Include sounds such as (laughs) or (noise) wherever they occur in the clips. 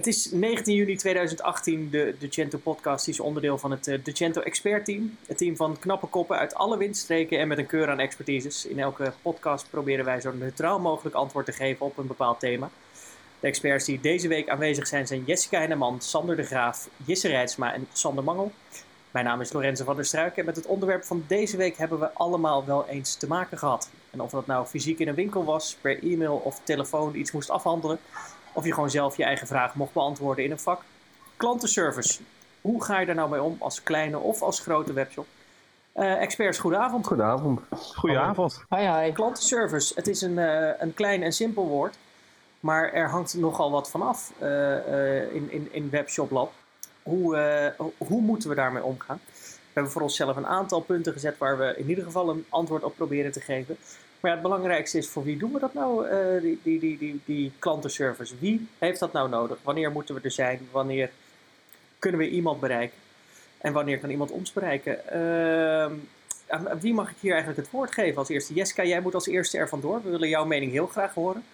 Het is 19 juni 2018. De Decento podcast is onderdeel van het uh, Decento Expert Team. Het team van knappe koppen uit alle windstreken en met een keur aan expertises. In elke podcast proberen wij zo neutraal mogelijk antwoord te geven op een bepaald thema. De experts die deze week aanwezig zijn zijn Jessica Henneman, Sander de Graaf, Jisse Rijtsma en Sander Mangel. Mijn naam is Lorenzo van der Struik en met het onderwerp van deze week hebben we allemaal wel eens te maken gehad. En of dat nou fysiek in een winkel was, per e-mail of telefoon iets moest afhandelen, of je gewoon zelf je eigen vraag mocht beantwoorden in een vak. Klantenservice. Hoe ga je daar nou mee om als kleine of als grote webshop? Uh, experts, goedenavond. Goedenavond. Goedenavond. Hi, hi. Klantenservice. Het is een, uh, een klein en simpel woord, maar er hangt nogal wat van af uh, in, in, in Webshop Lab. Hoe, hoe moeten we daarmee omgaan? We hebben voor onszelf een aantal punten gezet waar we in ieder geval een antwoord op proberen te geven. Maar het belangrijkste is, voor wie doen we dat nou, uh, die, die, die, die, die klantenservice? Wie heeft dat nou nodig? Wanneer moeten we er zijn? Wanneer kunnen we iemand bereiken? En wanneer kan iemand ons bereiken? Aan wie mag ik hier eigenlijk het woord geven als eerste? Jessica, jij moet als eerste ervan door. We willen jouw mening heel graag horen.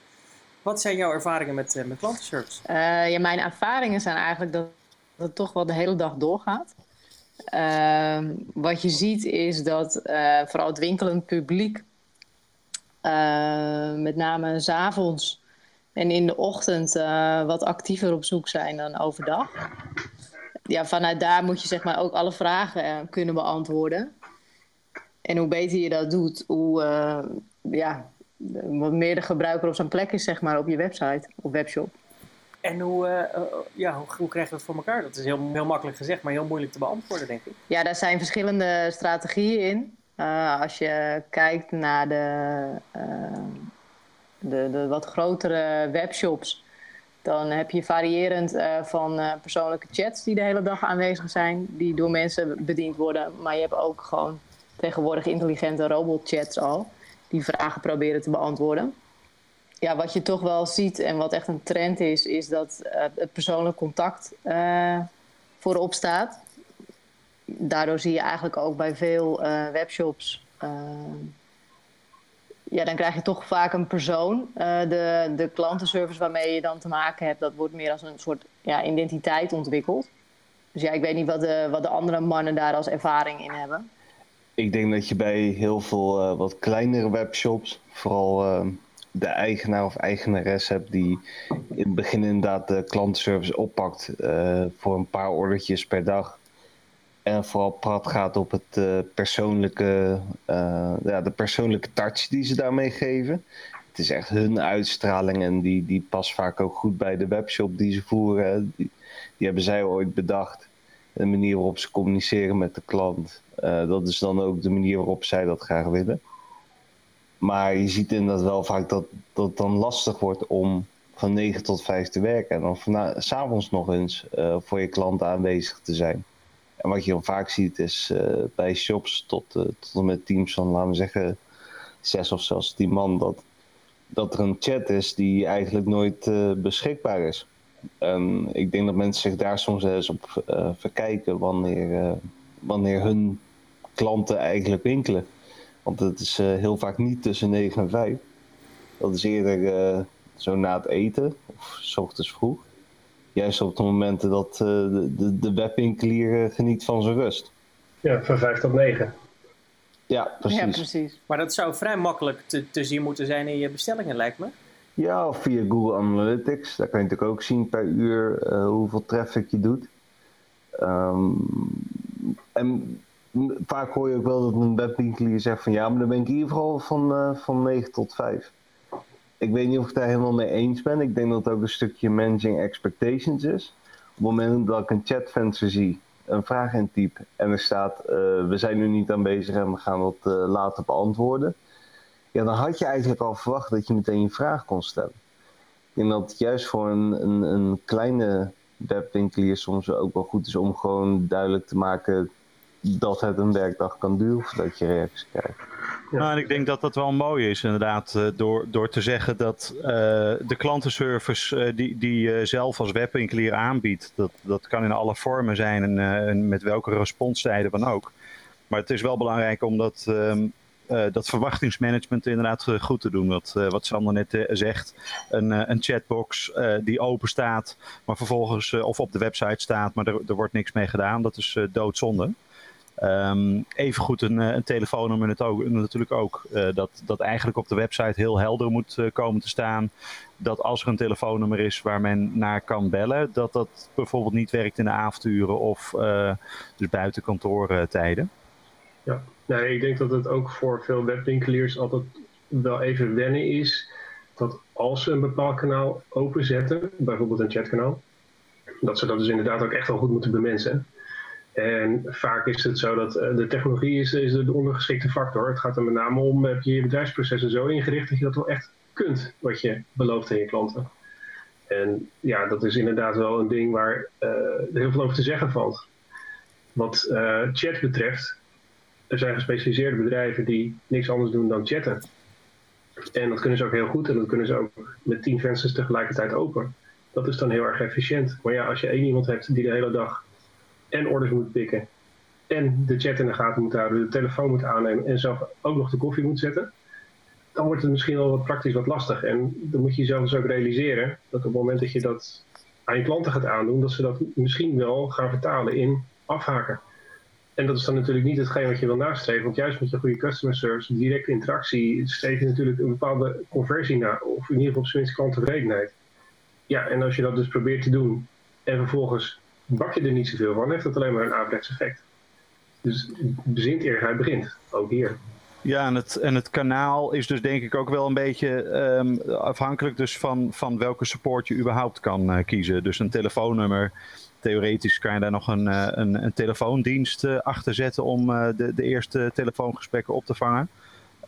Wat zijn jouw ervaringen met, uh, met klantenservice? Uh, ja, mijn ervaringen zijn eigenlijk dat, het toch wel de hele dag doorgaat. Uh, wat je ziet is dat vooral het winkelend publiek met name s avonds en in de ochtend uh, wat actiever op zoek zijn dan overdag. Ja, vanuit daar moet je zeg maar ook alle vragen uh, kunnen beantwoorden. En hoe beter je dat doet, hoe ja, wat meer de gebruiker op zijn plek is zeg maar, op je website of webshop. En hoe, uh, ja, hoe, hoe krijg je dat voor elkaar? Dat is heel, heel makkelijk gezegd, maar heel moeilijk te beantwoorden, denk ik. Ja, daar zijn verschillende strategieën in. Uh, als je kijkt naar de, uh, de, de, wat grotere webshops, dan heb je variërend uh, van persoonlijke chats die de hele dag aanwezig zijn, die door mensen bediend worden. Maar je hebt ook gewoon tegenwoordig intelligente robotchats al, die vragen proberen te beantwoorden. Ja, wat je toch wel ziet en wat echt een trend is, is dat het persoonlijk contact voorop staat daardoor zie je eigenlijk ook bij veel uh, webshops. Uh, ja, dan krijg je toch vaak een persoon. Uh, de, de klantenservice waarmee je dan te maken hebt, dat wordt meer als een soort ja, identiteit ontwikkeld. Dus ja, ik weet niet wat de, wat de andere mannen daar als ervaring in hebben. Ik denk dat je bij heel veel wat kleinere webshops, vooral de eigenaar of eigenares hebt die in het begin inderdaad de klantenservice oppakt voor een paar ordertjes per dag en vooral prat gaat op het uh, persoonlijke, uh, ja, de persoonlijke touch die ze daarmee geven. Het is echt hun uitstraling en die, die past vaak ook goed bij de webshop die ze voeren. Die, hebben zij ooit bedacht. De manier waarop ze communiceren met de klant. Uh, dat is dan ook de manier waarop zij dat graag willen. Maar je ziet inderdaad wel vaak dat, dat dan lastig wordt om van 9 tot 5 te werken. En dan s'avonds nog eens voor je klant aanwezig te zijn. En wat je dan vaak ziet is uh, bij shops tot, uh, tot en met teams van, laten we zeggen, zes of zelfs tien man, dat, dat er een chat is die eigenlijk nooit uh, beschikbaar is. En ik denk dat mensen zich daar soms eens op verkijken wanneer, wanneer hun klanten eigenlijk winkelen. Want het is heel vaak niet tussen 9 en 5. Dat is eerder zo na het eten of s ochtends vroeg juist op de momenten dat uh, de, de, de webwinkelier geniet van zijn rust. Ja, van 5 tot 9. Ja, precies. Ja, precies. Maar dat zou vrij makkelijk te, te zien moeten zijn in je bestellingen, lijkt me. Ja, of via Google Analytics. Daar kan je natuurlijk ook zien per uur uh, hoeveel traffic je doet. Um, en vaak hoor je ook wel dat een webwinkelier zegt van ja, maar dan ben ik in ieder geval van, uh, van 9 tot 5 ik weet niet of ik daar helemaal mee eens ben. Ik denk dat het ook een stukje managing expectations is. Op het moment dat ik een chatvenster zie, een vraag intyp en er staat: uh, We zijn nu niet aanwezig en we gaan dat uh, later beantwoorden. Ja, dan had je eigenlijk al verwacht dat je meteen je vraag kon stellen. Denk dat juist voor een, een, een kleine webwinkelier soms ook wel goed is om gewoon duidelijk te maken dat het een werkdag kan duren voordat je reacties krijgt. Nou, ik denk dat dat wel mooi is, inderdaad, uh, door, door te zeggen dat uh, de klantenservice uh, die, die je zelf als webwinkelier aanbiedt, dat, dat kan in alle vormen zijn en, met welke responstijden dan ook. Maar het is wel belangrijk om dat um, dat verwachtingsmanagement inderdaad goed te doen. Wat, wat Sander net zegt, een, een chatbox die open staat, maar vervolgens of op de website staat, maar er, er wordt niks mee gedaan. Dat is doodzonde. Um, evengoed een, een telefoonnummer natuurlijk ook. dat, dat eigenlijk op de website heel helder moet komen te staan. Dat als er een telefoonnummer is waar men naar kan bellen, dat dat bijvoorbeeld niet werkt in de avonduren of dus buiten kantoortijden. Ja, nee, ik denk dat het ook voor veel webwinkeliers altijd wel even wennen is. Dat als ze een bepaald kanaal openzetten, bijvoorbeeld een chatkanaal, dat ze dat dus inderdaad ook echt wel goed moeten bemensen. En vaak is het zo dat eh, de technologie is, is de ondergeschikte factor. Het gaat er met name om, heb je je bedrijfsprocessen zo ingericht dat je dat wel echt kunt, wat je belooft aan je klanten. En ja, dat is inderdaad wel een ding waar uh, heel veel over te zeggen valt. Wat uh, chat betreft, er zijn gespecialiseerde bedrijven die niks anders doen dan chatten. En dat kunnen ze ook heel goed en dat kunnen ze ook met tien vensters tegelijkertijd open. Dat is dan heel erg efficiënt. Maar ja, als je één iemand hebt die de hele dag en orders moet pikken, en de chat in de gaten moet houden, de telefoon moet aannemen en zelf ook nog de koffie moet zetten, dan wordt het misschien wel wat praktisch wat lastig. En dan moet je jezelf dus ook realiseren dat op het moment dat je dat aan je klanten gaat aandoen, dat ze dat misschien wel gaan vertalen in afhaken. En dat is dan natuurlijk niet hetgeen wat je wil nastreven. Want juist met je goede customer service, directe interactie, streef je natuurlijk een bepaalde conversie naar. Of in ieder geval op zijn minst klanttevredenheid. Ja, en als je dat dus probeert te doen en vervolgens bak je er niet zoveel van, heeft dat alleen maar een averechts effect. Dus bezint eer hij begint, ook hier. Ja, en het, en het kanaal is dus denk ik ook wel een beetje um, afhankelijk dus van, van welke support je überhaupt kan uh, kiezen. Dus een telefoonnummer theoretisch kan je daar nog een, eh, een, telefoondienst eh, achter zetten om eh, de, de eerste telefoongesprekken op te vangen.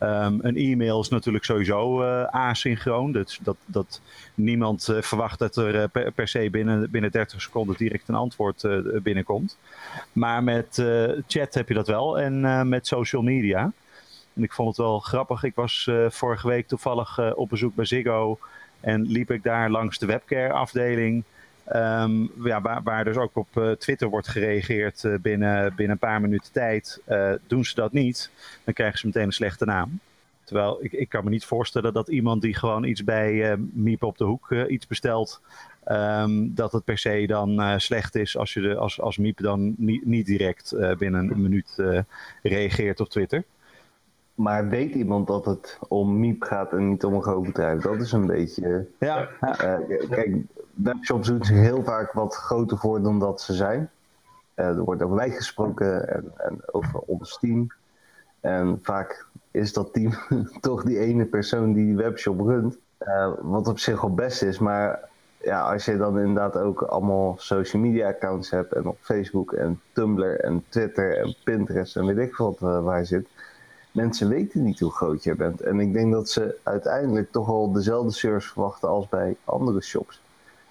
Um, een e-mail is natuurlijk sowieso uh, asynchroon. Dus dat, dat niemand uh, verwacht dat er uh, per, per, se binnen, binnen 30 seconden direct een antwoord binnenkomt. Maar met chat heb je dat wel en met social media. En ik vond het wel grappig. Ik was vorige week toevallig op bezoek bij Ziggo en liep ik daar langs de webcare afdeling. Um, ja, waar, waar, dus ook op uh, Twitter wordt gereageerd uh, binnen, binnen een paar minuten tijd. Uh, doen ze dat niet, dan krijgen ze meteen een slechte naam. Terwijl ik, ik kan me niet voorstellen dat iemand die gewoon iets bij Miep op de hoek iets bestelt, um, dat het per se dan slecht is als, je de, als, als Miep dan niet, niet direct binnen een minuut reageert op Twitter. Maar weet iemand dat het om Miep gaat en niet om een groot bedrijf? Dat is een beetje. Ja. kijk, webshops doen zich heel vaak wat groter voor dan dat ze zijn. Uh, er wordt over wij gesproken en, en, over ons team. En vaak is dat team (laughs) toch die ene persoon die die webshop runt. Uh, wat op zich al best is, maar ja, als je dan inderdaad ook allemaal social media accounts hebt en op Facebook en Tumblr en Twitter en Pinterest en weet ik wat uh, waar zit. Mensen weten niet hoe groot je bent. En ik denk dat ze uiteindelijk toch wel dezelfde service verwachten als bij andere shops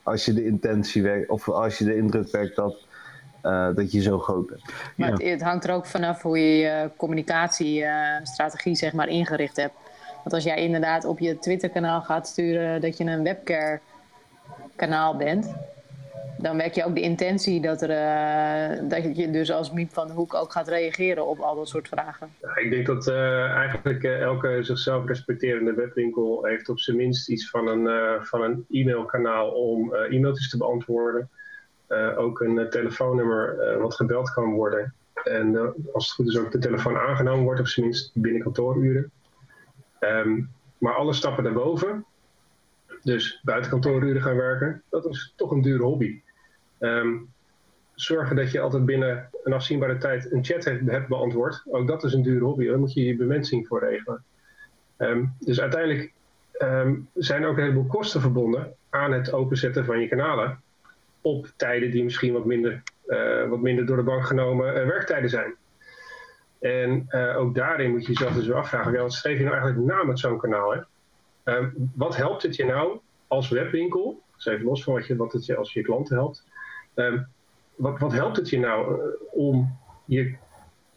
als je de intentie werkt, of als je de indruk werkt dat, uh, dat je zo groot bent. Maar het, het, hangt er ook vanaf hoe je je communicatiestrategie zeg maar ingericht hebt. Want als jij inderdaad op je Twitter-kanaal gaat sturen dat je een webcare-kanaal bent, dan werk je ook de intentie dat, er, uh, dat je dus als Miep van de Hoek ook gaat reageren op al dat soort vragen. Ja, ik denk dat uh, eigenlijk uh, elke zichzelf respecterende webwinkel heeft op zijn minst iets van een, van een e-mailkanaal om e-mailtjes te beantwoorden. ook een telefoonnummer wat gebeld kan worden. En als het goed is ook de telefoon aangenomen wordt, op zijn minst binnen kantooruren. Um, maar alle stappen daarboven, dus buiten kantooruren gaan werken, dat is toch een dure hobby. Um, zorgen dat je altijd binnen een afzienbare tijd een chat hebt beantwoord. Ook dat is een dure hobby. Daar moet je je bemensing voor regelen. Um, dus uiteindelijk um, zijn er ook een heleboel kosten verbonden aan het openzetten van je kanalen. Op tijden die misschien wat minder, uh, wat minder door de bank genomen uh, werktijden zijn. En uh, ook daarin moet je jezelf dus weer afvragen. Wat schreef je nou eigenlijk na met zo'n kanaal? Hè? wat helpt het je nou als webwinkel? Dus even los van wat, je, wat het je als je klanten helpt Um, wat, wat, helpt het je nou uh, om je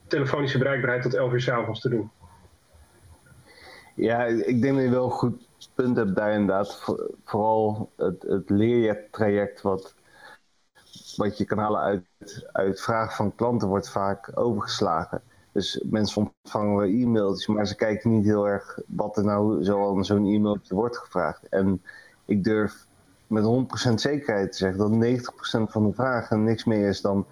telefonische bereikbaarheid tot 11 uur s avonds te doen? Ja, ik denk dat je wel een goed punt hebt daar inderdaad. Vooral het, het leertraject wat, wat je kan halen uit, uit vragen van klanten wordt vaak overgeslagen. Dus mensen ontvangen wel e-mailtjes, maar ze kijken niet heel erg wat er nou zo zo'n e-mailtje wordt gevraagd. En ik durf met 100% zekerheid te zeggen dat 90% van de vragen niks meer is dan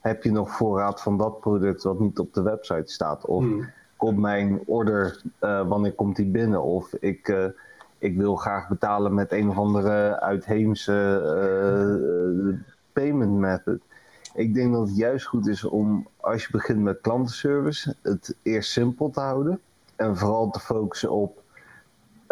heb je nog voorraad van dat product wat niet op de website staat? Of hmm. komt mijn order, uh, wanneer komt die binnen? Of ik, uh, ik wil graag betalen met een of andere uitheemse uh, payment method. Ik denk dat het juist goed is om, als je begint met klantenservice, het eerst simpel te houden. En vooral te focussen op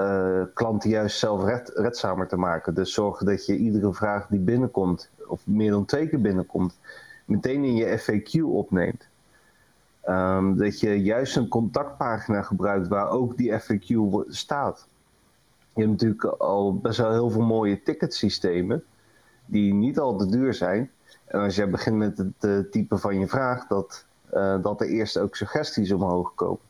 uh, klanten juist zelf red, redzamer te maken. Dus zorgen dat je iedere vraag die binnenkomt, of meer dan twee keer binnenkomt, meteen in je FAQ opneemt. Um, dat je juist een contactpagina gebruikt waar ook die FAQ staat. Je hebt natuurlijk al best wel heel veel mooie ticketsystemen die niet al te duur zijn. En als jij begint met het uh, typen van je vraag, dat, uh, dat er eerst ook suggesties omhoog komen.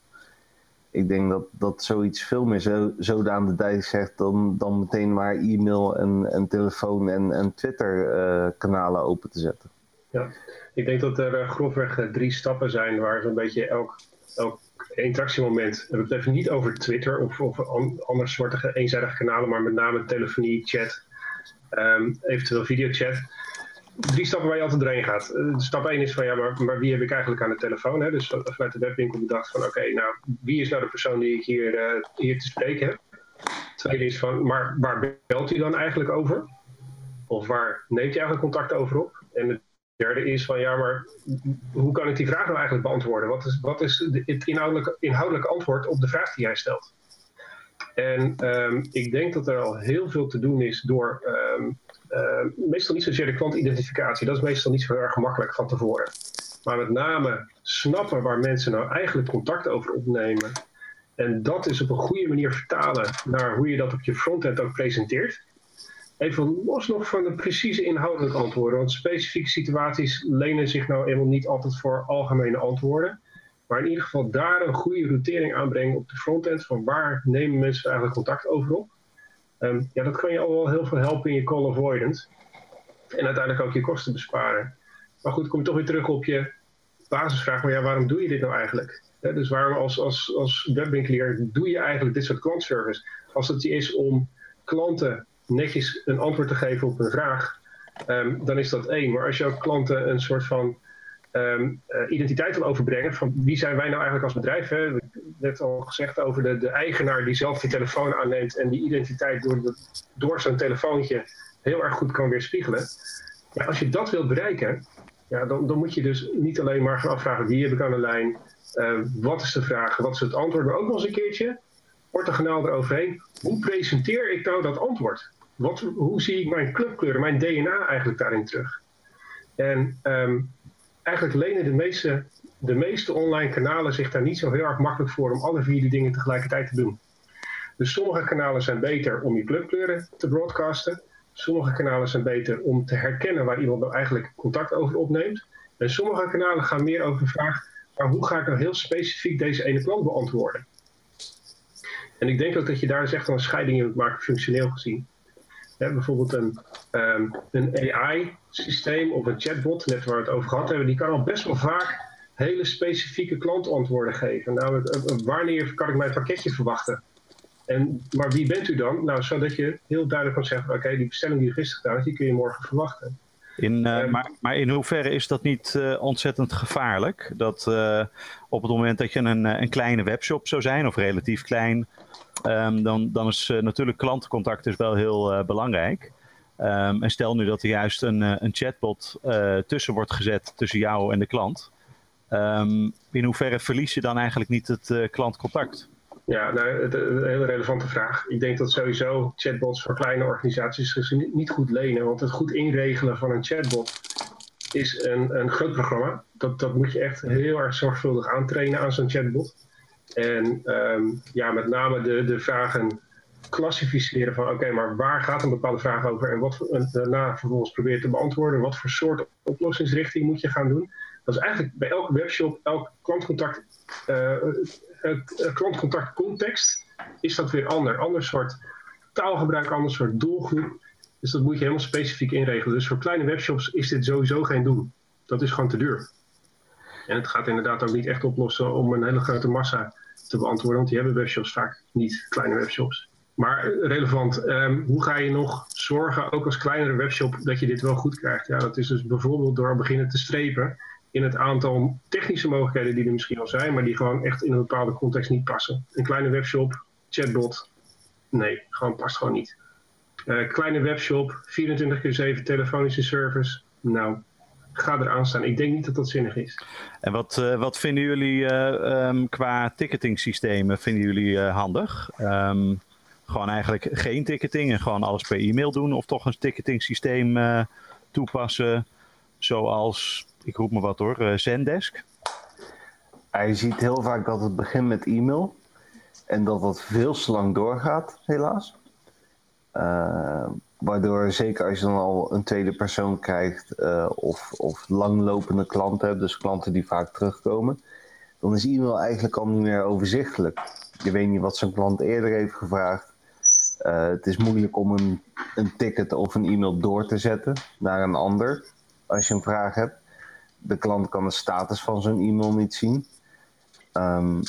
Ik denk dat, dat zoiets veel meer zo, aan de dijk zegt dan, dan meteen maar e-mail en, en telefoon en, en Twitter uh, kanalen open te zetten. Ja, ik denk dat er grofweg drie stappen zijn waar zo'n beetje elk, elk interactiemoment. We hebben het even niet over Twitter of, of andere soortige eenzijdige kanalen, maar met name telefonie, chat, um, eventueel videochat drie stappen waar je altijd doorheen gaat. Uh, stap 1 is van ja, maar, maar, wie heb ik eigenlijk aan de telefoon? Hè? Dus vanuit de webwinkel bedacht van oké, nou wie is nou de persoon die ik hier, uh, hier te spreken heb? Tweede is van, maar waar belt u dan eigenlijk over? Of waar neemt u eigenlijk contact over op? En het derde is van ja, maar hoe kan ik die vraag nou eigenlijk beantwoorden? Wat is, wat is het inhoudelijke, inhoudelijke antwoord op de vraag die jij stelt? En um, ik denk dat er al heel veel te doen is door uh, meestal niet zozeer de klantidentificatie. Dat is meestal niet zo erg gemakkelijk van tevoren. Maar met name snappen waar mensen nou eigenlijk contact over opnemen. En dat is op een goede manier vertalen naar hoe je dat op je frontend ook presenteert. Even los nog van de precieze inhoudelijke antwoorden. Want specifieke situaties lenen zich nou eenmaal niet altijd voor algemene antwoorden. Maar in ieder geval daar een goede routering aanbrengen op de frontend. Van waar nemen mensen eigenlijk contact over op. Um, ja, dat kan je al wel heel veel helpen in je call avoidance. En uiteindelijk ook je kosten besparen. Maar goed, kom toch weer terug op je basisvraag. Maar ja, waarom doe je dit nou eigenlijk? dus waarom als, als, als webwinkelier doe je eigenlijk dit soort klantservice? Als het is om klanten netjes een antwoord te geven op een vraag, um, dan is dat één. Maar als je ook klanten een soort van um, uh, identiteit wil overbrengen. Van wie zijn wij nou eigenlijk als bedrijf? Hè? Net al gezegd over de, de eigenaar die zelf die telefoon aanneemt en die identiteit door, door zo'n telefoontje heel erg goed kan weerspiegelen. Ja, als je dat wilt bereiken, ja, dan, dan moet je dus niet alleen maar gaan afvragen wie heb ik aan de lijn, uh, wat is de vraag, wat is het antwoord, maar ook nog eens een keertje orthogonaal eroverheen. Hoe presenteer ik nou dat antwoord? Wat, hoe zie ik mijn clubkleuren, mijn DNA eigenlijk daarin terug? En um, eigenlijk lenen de meeste, de meeste online kanalen zich daar niet zo heel erg makkelijk voor om alle vier die dingen tegelijkertijd te doen. Dus sommige kanalen zijn beter om je clubkleuren te broadcasten. Sommige kanalen zijn beter om te herkennen waar iemand nou eigenlijk contact over opneemt. En sommige kanalen gaan meer over de vraag, maar hoe ga ik nou heel specifiek deze ene klant beantwoorden? En ik denk ook dat je daar dus echt een scheiding in moet maken, functioneel gezien. Ja, bijvoorbeeld een, um, een AI-systeem of een chatbot, net waar we het over gehad hebben, die kan al best wel vaak hele specifieke klantantwoorden geven. Namelijk, uh, wanneer kan ik mijn pakketje verwachten? En, maar wie bent u dan? Nou, zodat je heel duidelijk kan zeggen, oké, die bestelling die gisteren gedaan is, die kun je morgen verwachten. In, uh, um, maar, maar, in hoeverre is dat niet uh, ontzettend gevaarlijk? Dat uh, op het moment dat je een, een kleine webshop zou zijn, of relatief klein, um, dan, dan is natuurlijk klantencontact dus wel heel belangrijk. Um, en stel nu dat er juist een, een chatbot tussen wordt gezet tussen jou en de klant. in hoeverre verlies je dan eigenlijk niet het klantcontact? Ja, nou, een hele relevante vraag. Ik denk dat sowieso chatbots voor kleine organisaties niet goed lenen. Want het goed inregelen van een chatbot is een, een groot programma. Dat, dat moet je echt heel erg zorgvuldig aantrainen aan zo'n chatbot. En um, ja, met name de, de vragen klassificeren van oké, maar waar gaat een bepaalde vraag over en wat daarna vervolgens proberen te beantwoorden. Wat voor soort oplossingsrichting moet je gaan doen? Dat is eigenlijk bij elke webshop, elk klantcontact uh, het klantcontact context is dat weer ander. Ander soort taalgebruik, ander soort doelgroep. Dus dat moet je helemaal specifiek inregelen. Dus voor kleine webshops is dit sowieso geen doen. Dat is gewoon te duur. En het gaat inderdaad ook niet echt oplossen om een hele grote massa te beantwoorden, want die hebben webshops vaak niet, kleine webshops. Maar relevant, ehm, hoe ga je nog zorgen, ook als kleinere webshop, dat je dit wel goed krijgt? Ja, dat is dus bijvoorbeeld door beginnen te strepen in het aantal technische mogelijkheden die er misschien al zijn, maar die gewoon echt in een bepaalde context niet passen. Een kleine webshop, chatbot, nee, gewoon past gewoon niet. Uh, kleine webshop, 24 keer 7 telefonische service, nou, ga eraan staan. Ik denk niet dat dat zinnig is. En wat, uh, wat vinden jullie uh, um, qua ticketing systemen, vinden jullie handig? Um, gewoon eigenlijk geen ticketing en gewoon alles per e-mail doen? Of toch een ticketing systeem toepassen zoals ik roep me wat hoor, uh, Zendesk. Je ziet heel vaak dat het begint met e-mail en dat dat veel te lang doorgaat, helaas. Uh, waardoor, zeker als je dan al een tweede persoon krijgt uh, of, of langlopende klanten hebt, dus klanten die vaak terugkomen, dan is e-mail eigenlijk al niet meer overzichtelijk. Je weet niet wat zo'n klant eerder heeft gevraagd. Uh, het is moeilijk om een, een ticket of een e-mail door te zetten naar een ander als je een vraag hebt de klant kan de status van zo'n e-mail niet zien. Um,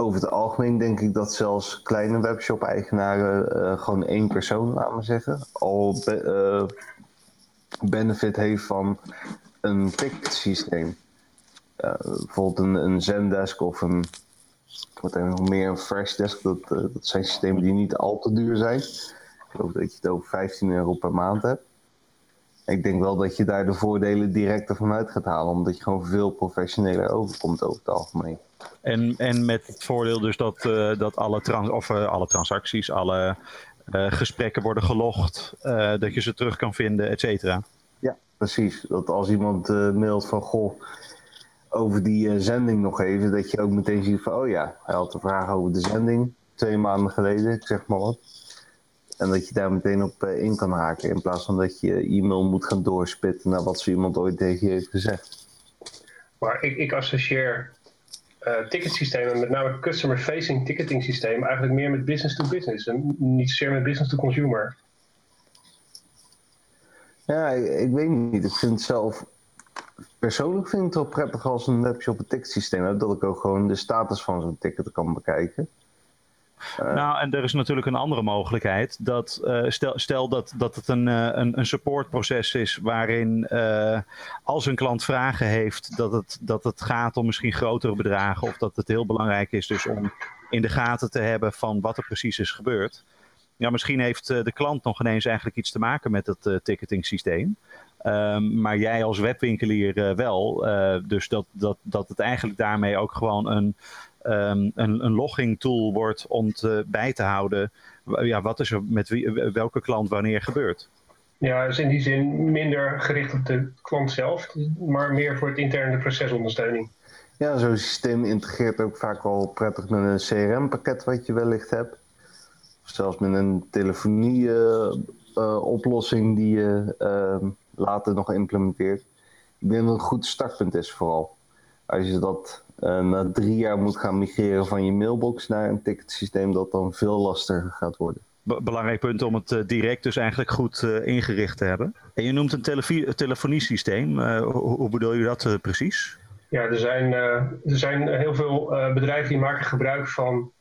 over het algemeen denk ik dat zelfs kleine webshop-eigenaren uh, gewoon één persoon, laten we zeggen, al be uh, benefit heeft van een ticketsysteem. Uh, bijvoorbeeld een, Zendesk of een, wat er nog meer, een Freshdesk. Dat, dat zijn systemen die niet al te duur zijn. Ik geloof dat je het over 15 euro per maand hebt ik denk wel dat je daar de voordelen direct ervan uit gaat halen, omdat je gewoon veel professioneler overkomt over het algemeen. En, en met het voordeel dus dat, uh, dat alle, trans of, uh, alle transacties, alle uh, gesprekken worden gelogd, dat je ze terug kan vinden, et cetera. Ja, precies. Dat als iemand mailt van, goh, over die zending nog even, dat je ook meteen ziet van, oh ja, hij had een vraag over de zending, twee maanden geleden, ik zeg maar wat. En dat je daar meteen op uh, in kan haken. In plaats van dat je e-mail moet gaan doorspitten naar wat zo iemand ooit tegen je heeft gezegd. Maar ik, ik associeer uh, ticketsystemen, met name customer-facing ticketing systeem, eigenlijk meer met business to business. En niet zozeer met business to consumer. Ja, ik, ik weet niet. Ik vind het zelf. Persoonlijk vind ik het wel prettig als een webshop een ticketsysteem hebt. Dat ik ook gewoon de status van zo'n ticket kan bekijken. Uh, nou, en er is natuurlijk een andere mogelijkheid. Dat, uh, stel, stel dat, dat het een, uh, een, een supportproces is waarin als een klant vragen heeft, dat het, dat het gaat om misschien grotere bedragen. Of dat het heel belangrijk is dus om in de gaten te hebben van wat er precies is gebeurd. Ja, misschien heeft de klant nog ineens eigenlijk iets te maken met het ticketing systeem. Um, maar jij als webwinkelier wel. dus dat, dat, dat het eigenlijk daarmee ook gewoon een, um, een, een logging tool wordt om te, bij te houden ja, wat is er met wie, welke klant wanneer gebeurt. Ja, dus in die zin minder gericht op de klant zelf, maar meer voor het interne procesondersteuning. Ja, zo'n systeem integreert ook vaak wel prettig met een CRM-pakket wat je wellicht hebt. Of zelfs met een telefonie-oplossing uh, uh, die je uh, later nog implementeert. Ik denk dat het een goed startpunt is vooral. Als je dat uh, na drie jaar moet gaan migreren van je mailbox naar een ticketsysteem dat dan veel lastiger gaat worden. Belangrijk punt om het uh, direct dus eigenlijk goed uh, ingericht te hebben. En je noemt een telefoniesysteem. Hoe, hoe, bedoel je dat precies? Ja, er zijn, er zijn heel veel bedrijven die maken gebruik van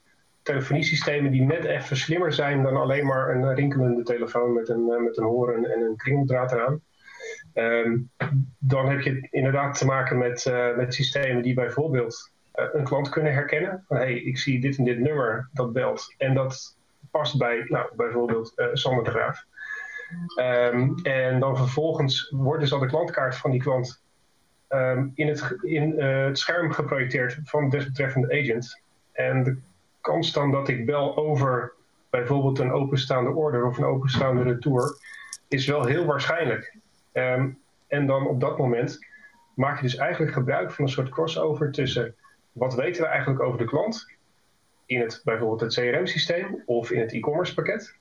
telefoniesystemen die net even slimmer zijn dan alleen maar een rinkelende telefoon met een, met een horen en een kringeldraad eraan. Um, dan heb je inderdaad te maken met, uh, met systemen die bijvoorbeeld uh, een klant kunnen herkennen. Hé, hey, ik zie dit en dit nummer dat belt en dat past bij nou, bijvoorbeeld uh, Sander de Graaf. Um, en dan vervolgens wordt dus al de klantkaart van die klant um, in, het, in het scherm geprojecteerd van de desbetreffende agent. En de kans dan dat ik bel over bijvoorbeeld een openstaande order of een openstaande retour is wel heel waarschijnlijk. Um, en dan op dat moment maak je dus eigenlijk gebruik van een soort crossover tussen wat weten we eigenlijk over de klant in het bijvoorbeeld het CRM-systeem of in het e-commerce pakket.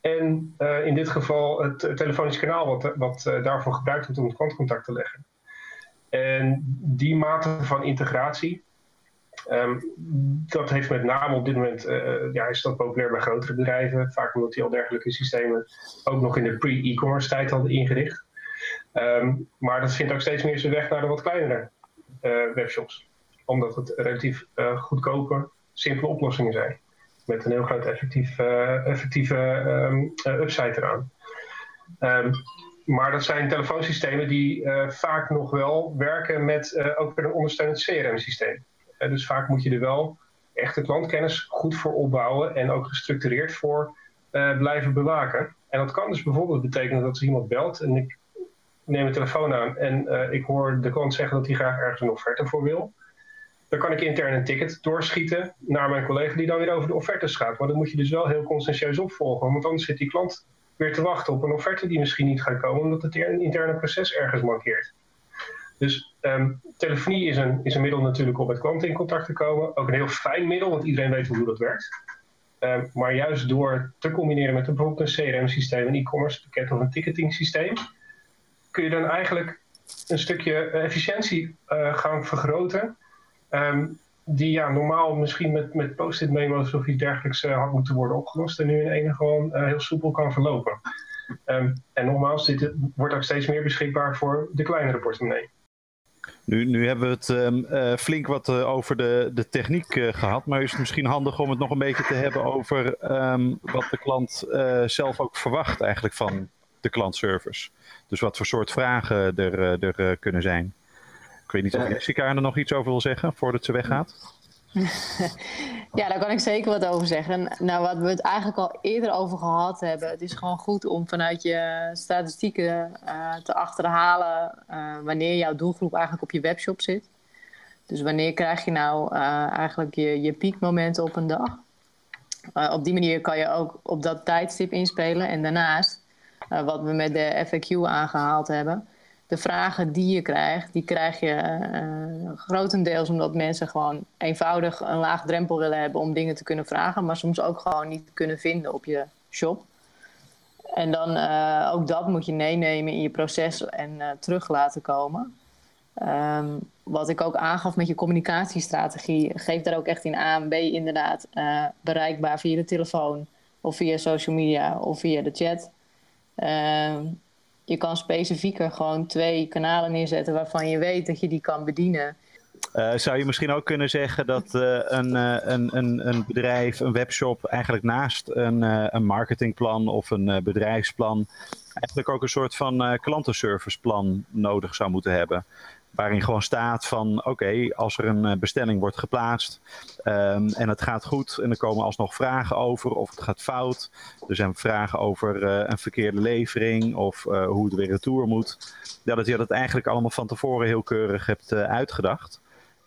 En uh, in dit geval het, telefonisch kanaal wat, wat uh, daarvoor gebruikt wordt om het klantcontact te leggen. En die mate van integratie, um, dat heeft met name op dit moment, uh, ja, is dat populair bij grotere bedrijven, vaak omdat die al dergelijke systemen ook nog in de pre-e-commerce tijd hadden ingericht. Um, maar dat vindt ook steeds meer zijn weg naar de wat kleinere webshops. Omdat het relatief goedkope, simpele oplossingen zijn. Met een heel groot effectief, effectieve um, upside eraan. Um, maar dat zijn telefoonsystemen die vaak nog wel werken met ook een ondersteunend CRM-systeem. dus vaak moet je er wel echt de klantkennis goed voor opbouwen en ook gestructureerd voor blijven bewaken. En dat kan dus bijvoorbeeld betekenen dat als iemand belt en ik neem een telefoon aan en uh, ik hoor de klant zeggen dat hij graag ergens een offerte voor wil. Dan kan ik intern een ticket doorschieten naar mijn collega die dan weer over de offertes gaat. Maar dan moet je dus wel heel conscientieus opvolgen, want anders zit die klant weer te wachten op een offerte die misschien niet gaat komen, omdat het interne proces ergens mankeert. Dus um, telefonie is een, is een middel natuurlijk om met klanten in contact te komen. Ook een heel fijn middel, want iedereen weet hoe dat werkt. Um, maar juist door te combineren met bijvoorbeeld een CRM-systeem, een e-commerce pakket of een ticketing systeem, kun je dan eigenlijk een stukje efficiëntie uh, gaan vergroten. Um, die ja, normaal misschien met, met post-it memo's of iets dergelijks uh, had moeten worden opgelost. En nu in ene gewoon uh, heel soepel kan verlopen. Um, en nogmaals, dit wordt ook steeds meer beschikbaar voor de kleinere portemonnee. Nu, nu hebben we het um, flink wat over de, de techniek gehad, maar is het misschien handig om het nog een beetje te hebben over wat de klant zelf ook verwacht eigenlijk van de klantservice. Dus wat voor soort vragen er, er kunnen zijn. Ik weet niet of Jessica er nog iets over wil zeggen voordat ze weggaat. (laughs) ja, daar kan ik zeker wat over zeggen. Nou, wat we het eigenlijk al eerder over gehad hebben, het is gewoon goed om vanuit je statistieken uh, te achterhalen uh, wanneer jouw doelgroep eigenlijk op je webshop zit. Dus wanneer krijg je nou uh, eigenlijk je, je piekmomenten op een dag? op die manier kan je ook op dat tijdstip inspelen. En daarnaast, wat we met de FAQ aangehaald hebben, de vragen die je krijgt, die krijg je uh, grotendeels omdat mensen gewoon eenvoudig een laag drempel willen hebben om dingen te kunnen vragen, maar soms ook gewoon niet kunnen vinden op je shop. En dan uh, ook dat moet je meenemen in je proces en terug laten komen. Um, wat ik ook aangaf met je communicatiestrategie, geef daar ook echt in aan. Ben je inderdaad bereikbaar via de telefoon of via social media of via de chat? Uh, je kan specifieker gewoon twee kanalen neerzetten waarvan je weet dat je die kan bedienen. Uh, zou je misschien ook kunnen zeggen dat uh, een, uh, een, een, een bedrijf, een webshop, eigenlijk naast een, een marketingplan of een bedrijfsplan, eigenlijk ook een soort van klantenserviceplan nodig zou moeten hebben? Waarin gewoon staat van oké, als er een eh, bestelling wordt geplaatst um, en het gaat goed en er komen alsnog vragen over of het gaat fout. Er zijn vragen over uh, een verkeerde levering of uh, hoe het weer retour moet. Ja, dat je dat eigenlijk allemaal van tevoren heel keurig hebt uitgedacht.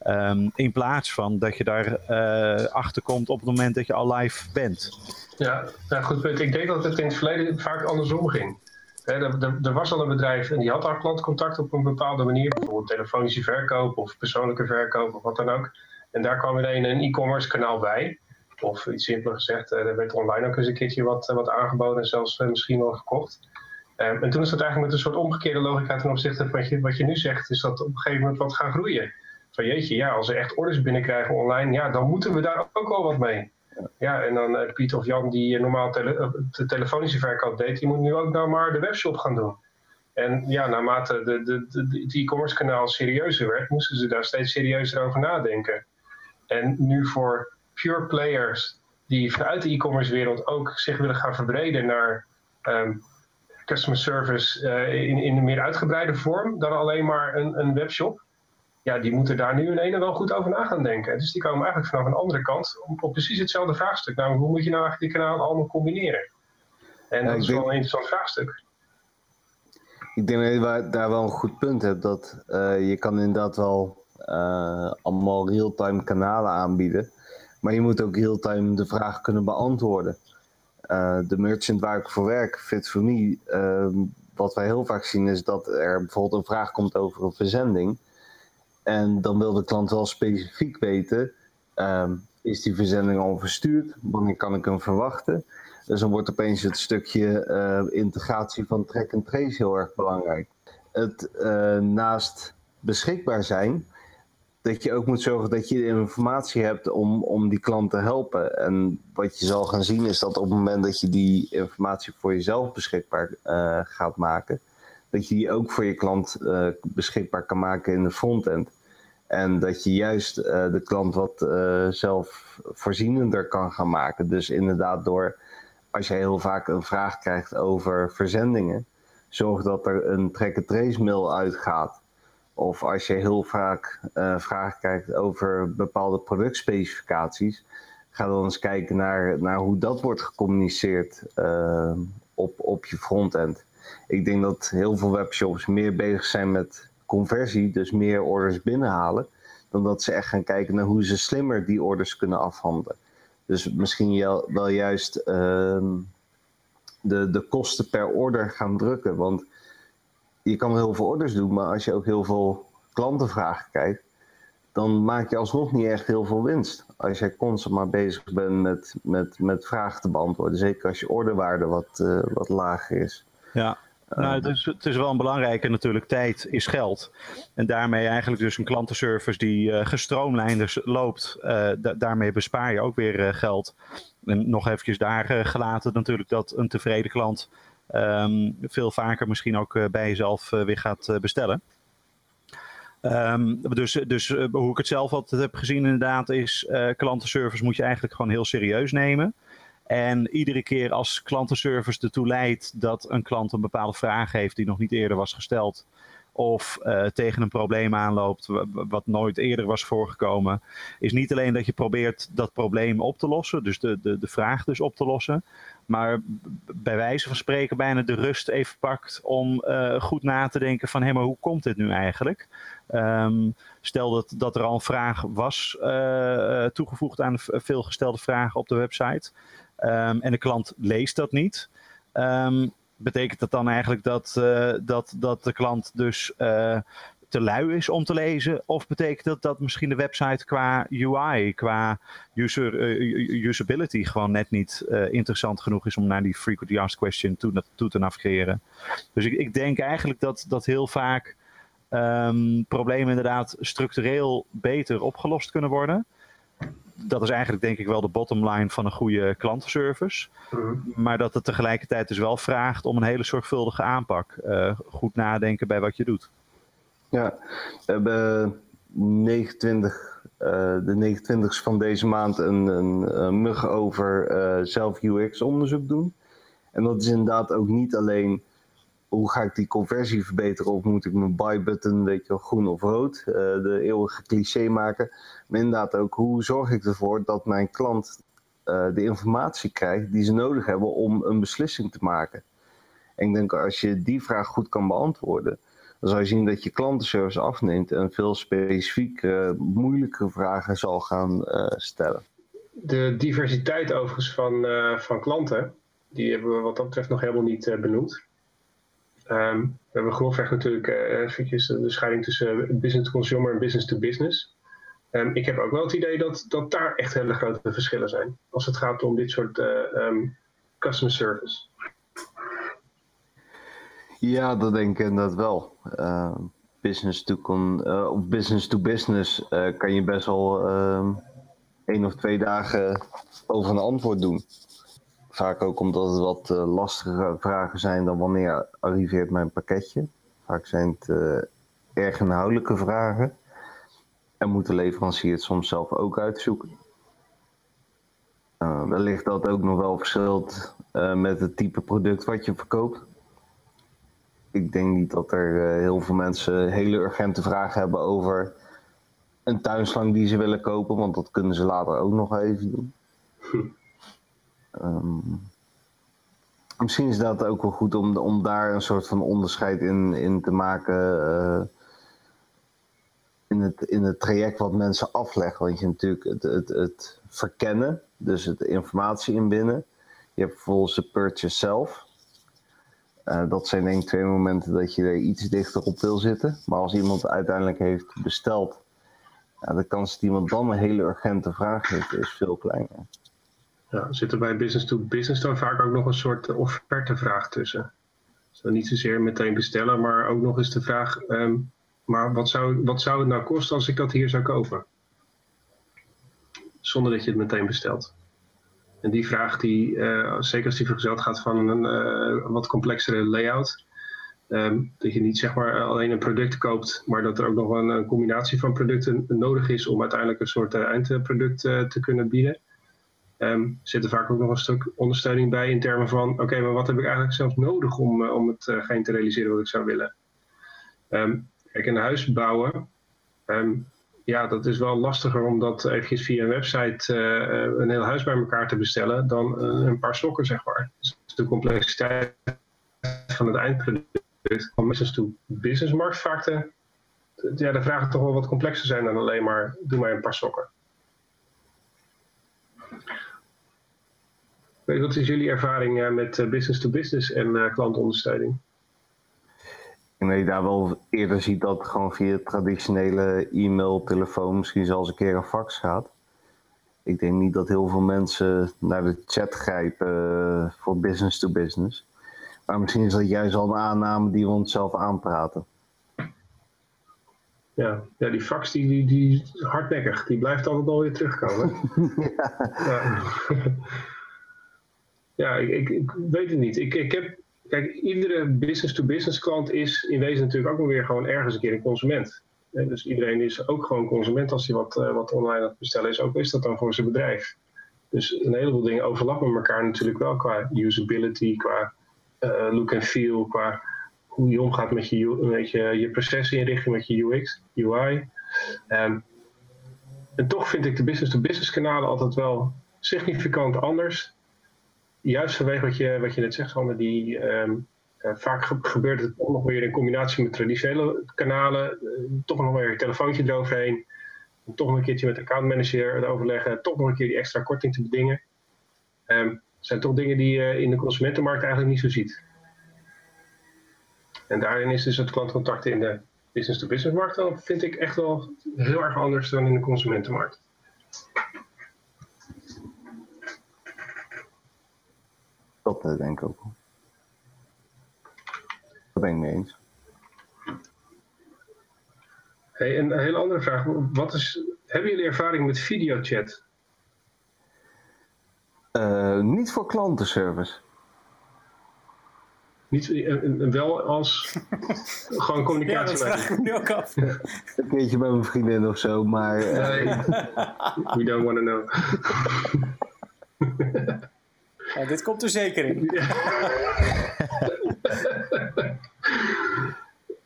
Um, in plaats van dat je daar achter komt op het moment dat je al live bent. Ja, goed punt. Ik denk dat het in het verleden vaak andersom ging er, was al een bedrijf en die had al klantcontact op een bepaalde manier, bijvoorbeeld telefonische verkoop of persoonlijke verkoop of wat dan ook. En daar kwam ineens een e-commerce kanaal bij. Of iets simpeler gezegd, eh, er werd online ook eens een keertje wat, eh, wat aangeboden en zelfs eh, misschien wel gekocht. Ehm, en toen is dat eigenlijk met een soort omgekeerde logica ten opzichte van wat je, wat je nu zegt, is dat op een gegeven moment wat gaan groeien. Van jeetje, ja, als we echt orders binnenkrijgen online, ja, dan moeten we daar ook al wat mee. Ja, en dan uh, Piet of Jan die uh, normaal eh, de telefonische verkoop deed, die moet nu ook nou maar de webshop gaan doen. En ja, naarmate de, de, het e-commerce kanaal serieuzer werd, moesten ze daar steeds serieuzer over nadenken. En nu voor pure players die vanuit de e-commerce wereld ook zich willen gaan verbreden naar um, customer service in, in een meer uitgebreide vorm dan alleen maar een, een webshop ja, die moeten daar nu in ene wel goed over na gaan denken. Dus die komen eigenlijk vanaf een andere kant op, op precies hetzelfde vraagstuk. Namelijk, hoe moet je nou eigenlijk die kanalen allemaal combineren? En dat is wel een interessant vraagstuk. Ik denk dat je daar wel een goed punt hebt. Dat uh, je kan inderdaad wel uh, allemaal real-time kanalen aanbieden. Maar je moet ook real-time de vraag kunnen beantwoorden. Uh, de merchant waar ik voor werk, Fit for Me, ehm, wat wij heel vaak zien is dat er bijvoorbeeld een vraag komt over een verzending. En dan wil de klant wel specifiek weten, ehm, is die verzending al verstuurd? Wanneer kan ik hem verwachten? Dus dan wordt opeens het stukje uh, integratie van track and trace heel erg belangrijk. Het uh, naast beschikbaar zijn, dat je ook moet zorgen dat je de informatie hebt om, om die klant te helpen. En wat je zal gaan zien is dat op het moment dat je die informatie voor jezelf beschikbaar uh, gaat maken, dat je die ook voor je klant beschikbaar kan maken in de frontend. En dat je juist eh, de klant wat uh, zelfvoorzienender kan gaan maken. Dus inderdaad door, als je heel vaak een vraag krijgt over verzendingen, zorg dat er een track-and-trace mail uitgaat. Of als je heel vaak uh, vragen krijgt over bepaalde productspecificaties, ga dan eens kijken naar, naar hoe dat wordt gecommuniceerd op, op je frontend. Ik denk dat heel veel webshops meer bezig zijn met conversie, dus meer orders binnenhalen, dan dat ze echt gaan kijken naar hoe ze slimmer die orders kunnen afhandelen. Dus misschien wel juist ehm, de, de kosten per order gaan drukken. Want je kan heel veel orders doen, maar als je ook heel veel klantenvragen kijkt, dan maak je alsnog niet echt heel veel winst. Als jij constant maar bezig bent met, met, met vragen te beantwoorden. Zeker als je orderwaarde wat, uh, wat lager is. Ja, nou, het is, het is wel een belangrijke natuurlijk. Tijd is geld. En daarmee eigenlijk dus een klantenservice die uh, gestroomlijnder loopt. Uh, daarmee bespaar je ook weer uh, geld. En nog eventjes daar gelaten natuurlijk dat een tevreden klant um, veel vaker misschien ook bij jezelf weer gaat bestellen. Um, dus dus hoe ik het zelf altijd heb gezien inderdaad is klantenservice moet je eigenlijk gewoon heel serieus nemen. En iedere keer als klantenservice ertoe leidt dat een klant een bepaalde vraag heeft die nog niet eerder was gesteld, of uh, tegen een probleem aanloopt wat nooit eerder was voorgekomen, is niet alleen dat je probeert dat probleem op te lossen, dus de, de, de vraag dus op te lossen, maar bij wijze van spreken bijna de rust even pakt om uh, goed na te denken van hé, maar hoe komt dit nu eigenlijk? Um, stel dat, dat er al een vraag was uh, toegevoegd aan veelgestelde vragen op de website. Um, en de klant leest dat niet. Um, betekent dat dan eigenlijk dat, uh, dat, dat de klant dus uh, te lui is om te lezen? Of betekent dat dat misschien de website qua UI, qua user, uh, usability gewoon net niet interessant genoeg is om naar die frequently asked question toe, toe te navigeren? Dus ik, ik denk eigenlijk dat, dat heel vaak um, problemen inderdaad structureel beter opgelost kunnen worden dat is eigenlijk denk ik wel de bottom line van een goede klantenservice. Mhm. Maar dat het tegelijkertijd dus wel vraagt om een hele zorgvuldige aanpak. Uh, goed nadenken bij wat je doet. Ja, we hebben 29, uh, de 29 van deze maand een, een, een mug over uh, zelf UX onderzoek doen. En dat is inderdaad ook niet alleen hoe ga ik die conversie verbeteren? Of moet ik mijn buy button, weet je, groen of rood, uh, de eeuwige cliché maken. Maar inderdaad ook, hoe zorg ik ervoor dat mijn klant uh, de informatie krijgt die ze nodig hebben om een beslissing te maken? En ik denk, als je die vraag goed kan beantwoorden, dan zal je zien dat je klantenservice afneemt en veel specifieke, uh, moeilijke vragen zal gaan stellen. De diversiteit overigens van, van klanten, die hebben we wat dat betreft nog helemaal niet benoemd. Um, we hebben grofweg natuurlijk uh, eventjes de scheiding tussen business to consumer en business to business. Um, ik heb ook wel het idee dat, dat daar echt hele grote verschillen zijn. Als het gaat om dit soort uh, um, customer service. Ja, dat denk ik inderdaad wel. Uh, business to con, uh, of business to business kan je best wel één of twee dagen over een antwoord doen. Vaak ook omdat het wat uh, lastige vragen zijn dan wanneer arriveert mijn pakketje. Vaak zijn het uh, erg inhoudelijke vragen. En moet de leverancier het soms zelf ook uitzoeken. Uh, wellicht dat ook nog wel verschilt met het type product wat je verkoopt. Ik denk niet dat er heel veel mensen hele urgente vragen hebben over een tuinslang die ze willen kopen, want dat kunnen ze later ook nog even doen. (laughs) Hm. Um, misschien is dat ook wel goed om, om daar een soort van onderscheid in, in te maken. Uh, in, het, in het traject wat mensen afleggen. Want je natuurlijk het, het, het verkennen, dus het informatie inbinnen. Je hebt vervolgens de purchase zelf. Uh, dat zijn denk ik twee momenten dat je er iets dichter op wil zitten. Maar als iemand uiteindelijk heeft besteld, ja, de kans dat iemand dan een hele urgente vraag heeft, is veel kleiner. Ja, zit er bij business to business dan vaak ook nog een soort offertevraag tussen? Dus niet zozeer meteen bestellen, maar ook nog eens de vraag: um, maar wat zou, wat zou het nou kosten als ik dat hier zou kopen? Zonder dat je het meteen bestelt. En die vraag, die, uh, zeker als die vergezeld gaat van een uh, wat complexere layout, Ehm, dat je niet zeg maar alleen een product koopt, maar dat er ook nog een, een combinatie van producten nodig is om uiteindelijk een soort uh, eindproduct te kunnen bieden. Um, zit er vaak ook nog een stuk ondersteuning bij in termen van: oké, maar wat heb ik eigenlijk zelfs nodig om, uh, om hetgeen te realiseren wat ik zou willen? Um, kijk, een huis bouwen, um, ja, dat is wel lastiger om dat eventjes via een website een heel huis bij elkaar te bestellen dan een paar stokken, zeg maar. Dus de complexiteit van het eindproduct van business to business markt vaak de, ja, de vragen toch wel wat complexer zijn dan alleen maar doe maar een paar sokken. Wat is jullie ervaring met business to business en uh, klantondersteuning? Ik denk dat je daar wel eerder ziet dat gewoon via traditionele e-mail, telefoon, misschien zelfs een keer een fax gaat. Ik denk niet dat heel veel mensen naar de chat grijpen voor business to business. Maar misschien is dat juist al een aanname die we onszelf aanpraten. Ja, ja die fax die, die, die is hardnekkig. Die blijft altijd alweer terugkomen. (laughs) ja, ja. (laughs) (laughs) ja ik, ik, weet het niet. Ik, ik heb, kijk, iedere business-to-business klant is in wezen natuurlijk ook weer gewoon ergens een keer een consument. dus iedereen is ook gewoon consument als hij wat, uh, wat online aan het bestellen is. Ook is dat dan voor zijn bedrijf. Dus een heleboel dingen overlappen elkaar natuurlijk wel qua usability, qua uh, look en feel, qua hoe je omgaat met je, met je, je met je UX, UI. Um, en toch vind ik de business-to-business kanalen altijd wel significant anders. Juist vanwege wat je, wat je net zegt, Sander, die um, uh, vaak ge gebeurt het toch nog weer in combinatie met traditionele kanalen. Uh, toch nog weer een telefoontje eroverheen. Toch nog een keertje met de accountmanager overleggen. Toch nog een keer die extra korting te bedingen. Um, zijn toch dingen die je in de consumentenmarkt eigenlijk niet zo ziet. En daarin is dus het klantcontact in de business-to-business markt dan vind ik echt wel heel erg anders dan in de consumentenmarkt. Dat denk ik ook. Dat ben ik mee eens. Hey, een hele andere vraag. Wat is, hebben jullie ervaring met videochat? Uh, niet voor klantenservice. Niet, uh, wel als (laughs) gewoon communicatie. Ja, dat vraag ik me nu ook af. Een keertje bij mijn vriendin of zo, maar... Uh... Nee, (laughs) we don't want to know. (laughs) ja, dit komt er zeker in. (laughs)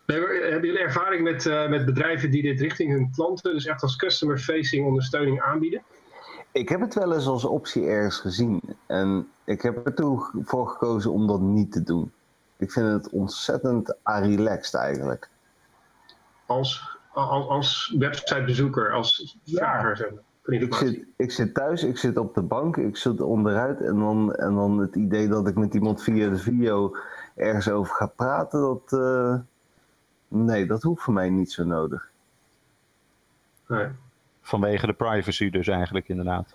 Nee, hebben jullie ervaring met, uh, met bedrijven die dit richting hun klanten, dus echt als customer-facing ondersteuning aanbieden? Ik heb het wel eens als optie ergens gezien. En ik heb er toen voor gekozen om dat niet te doen. Ik vind het ontzettend relaxed eigenlijk. Als, als, als websitebezoeker, als vrager. Zeg maar, ik, zit, ik zit thuis, ik zit op de bank, ik zit onderuit. En dan, en dan het idee dat ik met iemand via de video ergens over ga praten. Dat, uh, nee, dat hoeft voor mij niet zo nodig. Nee. Vanwege de privacy dus eigenlijk inderdaad.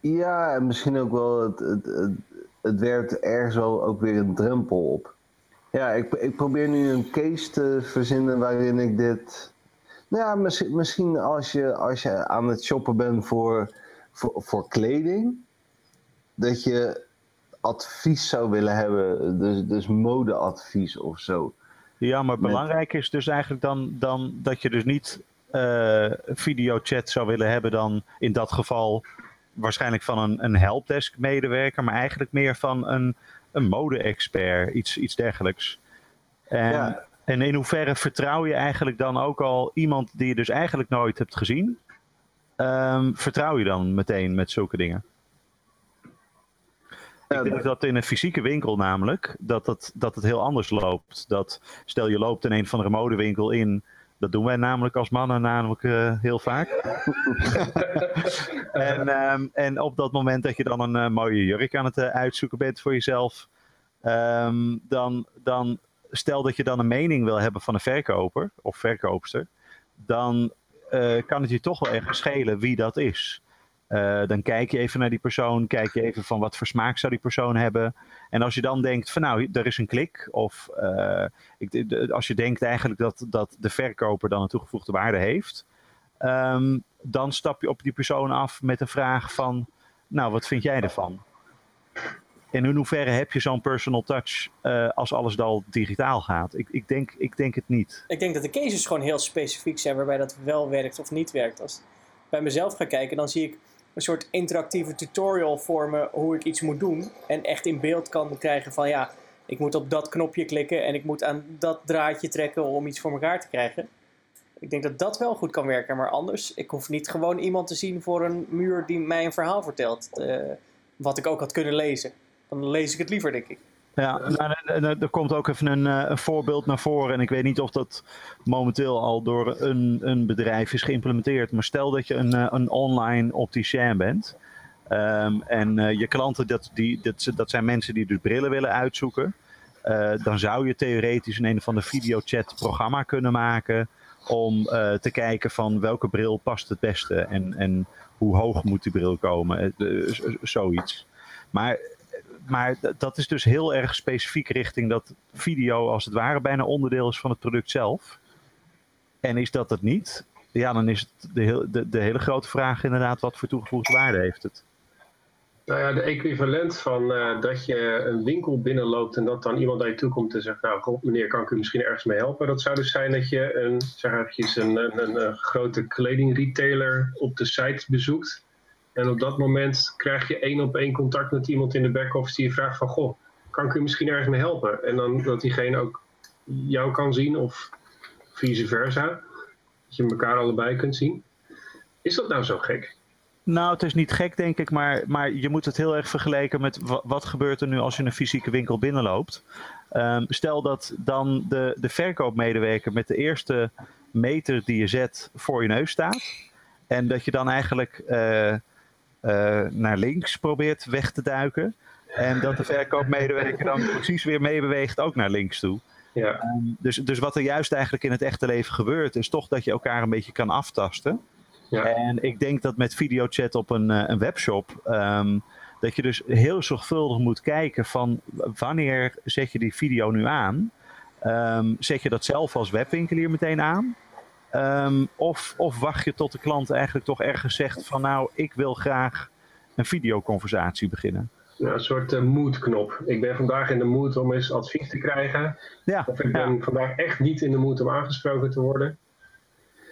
Ja, en misschien ook wel, het, het, het, het werpt ergens wel ook weer een drempel op. Ja, ik, ik probeer nu een case te verzinnen waarin ik dit... Nou ja, misschien, misschien als, je, als je aan het shoppen bent voor, voor, voor kleding, dat je advies zou willen hebben, dus, dus modeadvies of zo. Ja, maar belangrijk is dus eigenlijk dan, dan dat je dus niet uh, videochat zou willen hebben dan in dat geval waarschijnlijk van een, een helpdesk medewerker, maar eigenlijk meer van een, een mode-expert, iets, iets dergelijks. En, ja. En in hoeverre vertrouw je eigenlijk dan ook al iemand die je dus eigenlijk nooit hebt gezien? Um, vertrouw je dan meteen met zulke dingen? Ik denk dat in een fysieke winkel namelijk, dat het, dat het heel anders loopt. Dat, stel je loopt in een van de modewinkel in, dat doen wij namelijk als mannen namelijk uh, heel vaak. (laughs) en, um, en op dat moment dat je dan een uh, mooie jurk aan het uh, uitzoeken bent voor jezelf, um, dan, dan stel dat je dan een mening wil hebben van een verkoper of verkoopster, dan kan het je toch wel erg schelen wie dat is. Uh, dan kijk je even naar die persoon, kijk je even van wat voor smaak zou die persoon hebben. En als je dan denkt van nou, er is een klik, of uh, ik, de, als je denkt eigenlijk dat, dat de verkoper dan een toegevoegde waarde heeft, um, dan stap je op die persoon af met een vraag van, nou, wat vind jij ervan? In hoeverre heb je zo'n personal touch uh, als alles al digitaal gaat? Ik, ik, denk, ik denk het niet. Ik denk dat de cases gewoon heel specifiek zijn waarbij dat wel werkt of niet werkt. Als ik bij mezelf ga kijken, dan zie ik een soort interactieve tutorial vormen hoe ik iets moet doen. En echt in beeld kan krijgen van ja, ik moet op dat knopje klikken en ik moet aan dat draadje trekken om iets voor elkaar te krijgen. Ik denk dat dat wel goed kan werken, maar anders, ik hoef niet gewoon iemand te zien voor een muur die mij een verhaal vertelt. Uh, wat ik ook had kunnen lezen. Dan lees ik het liever, denk ik. Ja, nou, er komt ook even een, eh, een, voorbeeld naar voren. En ik weet niet of dat momenteel al door een, een bedrijf is geïmplementeerd. Maar stel dat je een, eh, een online opticien bent. Um, en uh, je klanten, dat, die, dat, dat zijn mensen die dus brillen willen uitzoeken. Dan zou je theoretisch een een of ander videochat programma kunnen maken. Om te kijken van welke bril past het beste. En, en hoe hoog moet die bril komen. zoiets. Maar maar dat is dus heel erg specifiek richting dat video als het ware bijna onderdeel is van het product zelf. En is dat het niet? Ja, dan is het de, heel, de, hele grote vraag inderdaad, wat voor toegevoegde waarde heeft het? Nou ja, de equivalent van uh, dat je een winkel binnenloopt en dat dan iemand naar je toe komt en zegt, nou meneer, kan ik u misschien ergens mee helpen? Dat zou dus zijn dat je een, zeg eventjes, een, een, een, een grote kledingretailer op de site bezoekt en op dat moment krijg je één op één contact met iemand in de back-office die je vraagt van, goh, kan ik u misschien ergens mee helpen? En dan dat diegene ook jou kan zien of vice versa. Dat je elkaar allebei kunt zien. Is dat nou zo gek? Nou, het is niet gek, denk ik, maar, maar je moet het heel erg vergelijken met wat gebeurt er nu als je een fysieke winkel binnenloopt. Um, stel dat dan de, de verkoopmedewerker met de eerste meter die je zet voor je neus staat. En dat je dan eigenlijk uh, naar links probeert weg te duiken. En dat de verkoopmedewerker dan precies weer meebeweegt ook naar links toe. Ja. Um, dus, dus wat er juist eigenlijk in het echte leven gebeurt, is toch dat je elkaar een beetje kan aftasten. Ja. En ik denk dat met videochat op een, uh, een webshop, um, dat je dus heel zorgvuldig moet kijken van wanneer zet je die video nu aan. Um, zet je dat zelf als webwinkelier meteen aan? Um, of, of wacht je tot de klant eigenlijk toch ergens zegt van nou, ik wil graag een videoconversatie beginnen? Ja, een soort uh, moodknop. Ik ben vandaag in de mood om eens advies te krijgen. Ja, of ik ben vandaag echt niet in de mood om aangesproken te worden.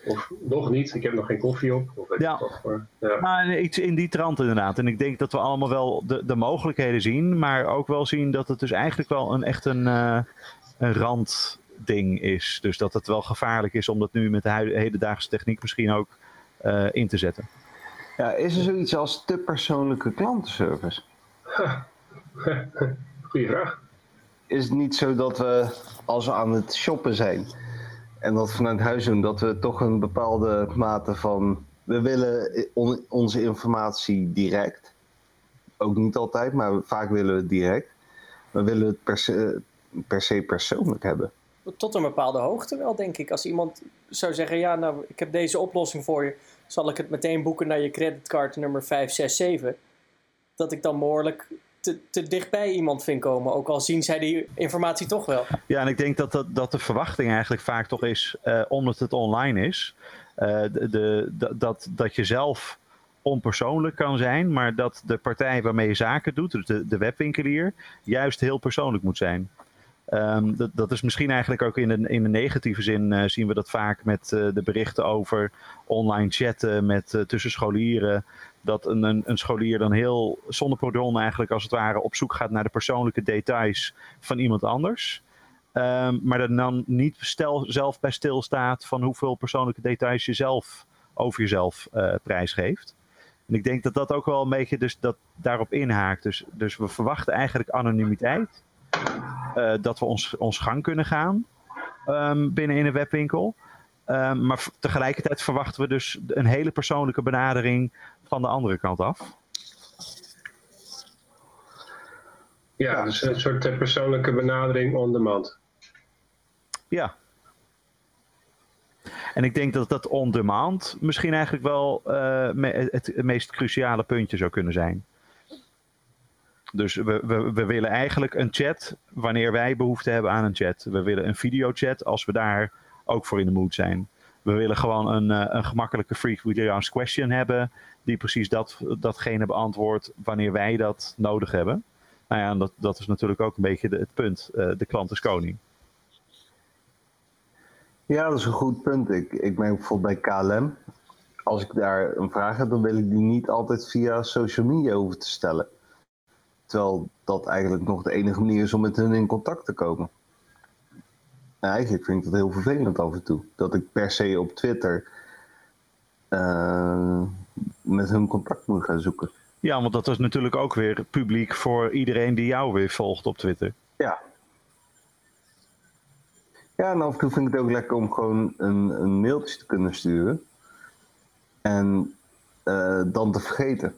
Of nog niet, ik heb nog geen koffie op. Of ja, toch, maar, ja. Maar iets in die trant inderdaad. En ik denk dat we allemaal wel de, de mogelijkheden zien, maar ook wel zien dat het dus eigenlijk wel een echt een, uh, een rand ding is. Dus dat het wel gevaarlijk is om dat nu met de hedendaagse techniek misschien ook uh, in te zetten. Ja, is er zoiets als te persoonlijke klantenservice? (laughs) Goeie vraag. Is het niet zo dat we, als we aan het shoppen zijn en dat vanuit huis doen, dat we toch een bepaalde mate van. We willen on, onze informatie direct. Ook niet altijd, maar vaak willen we het direct. We willen het per se, per se persoonlijk hebben tot een bepaalde hoogte wel, denk ik. Als iemand zou zeggen, ja, nou, ik heb deze oplossing voor je, zal ik het meteen boeken naar je creditcard nummer 567. Dat ik dan behoorlijk te, te dichtbij iemand vind komen, ook al zien zij die informatie toch wel. Ja, en ik denk dat, dat, dat de verwachting eigenlijk vaak toch is, uh, omdat het online is, de, de, dat, dat je zelf onpersoonlijk kan zijn, maar dat de partij waarmee je zaken doet, dus de, de webwinkelier, juist heel persoonlijk moet zijn. Um, dat, dat, is misschien eigenlijk ook in de, in negatieve zin uh, zien we dat vaak met uh, de berichten over online chatten met uh, tussen scholieren. Dat een, een, een, scholier dan heel zonder pardon eigenlijk als het ware op zoek gaat naar de persoonlijke details van iemand anders. Um, maar dat dan niet stel, zelf bij stilstaat van hoeveel persoonlijke details je zelf over jezelf prijsgeeft. En ik denk dat dat ook wel een beetje dus dat daarop inhaakt. Dus, dus we verwachten eigenlijk anonimiteit. Uh, dat we ons, ons gang kunnen gaan um, binnen in een webwinkel. Um, maar tegelijkertijd verwachten we dus een hele persoonlijke benadering van de andere kant af. Ja, dus een soort eh, persoonlijke benadering on demand. Ja. En ik denk dat dat on demand misschien eigenlijk wel uh, me het, het meest cruciale puntje zou kunnen zijn. Dus we, we, we willen eigenlijk een chat wanneer wij behoefte hebben aan een chat. We willen een videochat als we daar ook voor in de mood zijn. We willen gewoon een, uh, een gemakkelijke frequently asked question hebben. Die precies dat, datgene beantwoordt wanneer wij dat nodig hebben. Nou ja, dat, dat is natuurlijk ook een beetje het punt. Uh, de klant is koning. Ja, dat is een goed punt. Ik, ik merk bijvoorbeeld bij KLM. Als ik daar een vraag heb, dan wil ik die niet altijd via social media hoeven te stellen. Terwijl dat eigenlijk nog de enige manier is om met hun in contact te komen. Nou, eigenlijk vind ik dat heel vervelend af en toe. Dat ik per se op Twitter uh, met hun contact moet gaan zoeken. Ja, want dat is natuurlijk ook weer publiek voor iedereen die jou weer volgt op Twitter. Ja. Ja, en af en toe vind ik het ook lekker om gewoon een, een mailtje te kunnen sturen. En uh, dan te vergeten.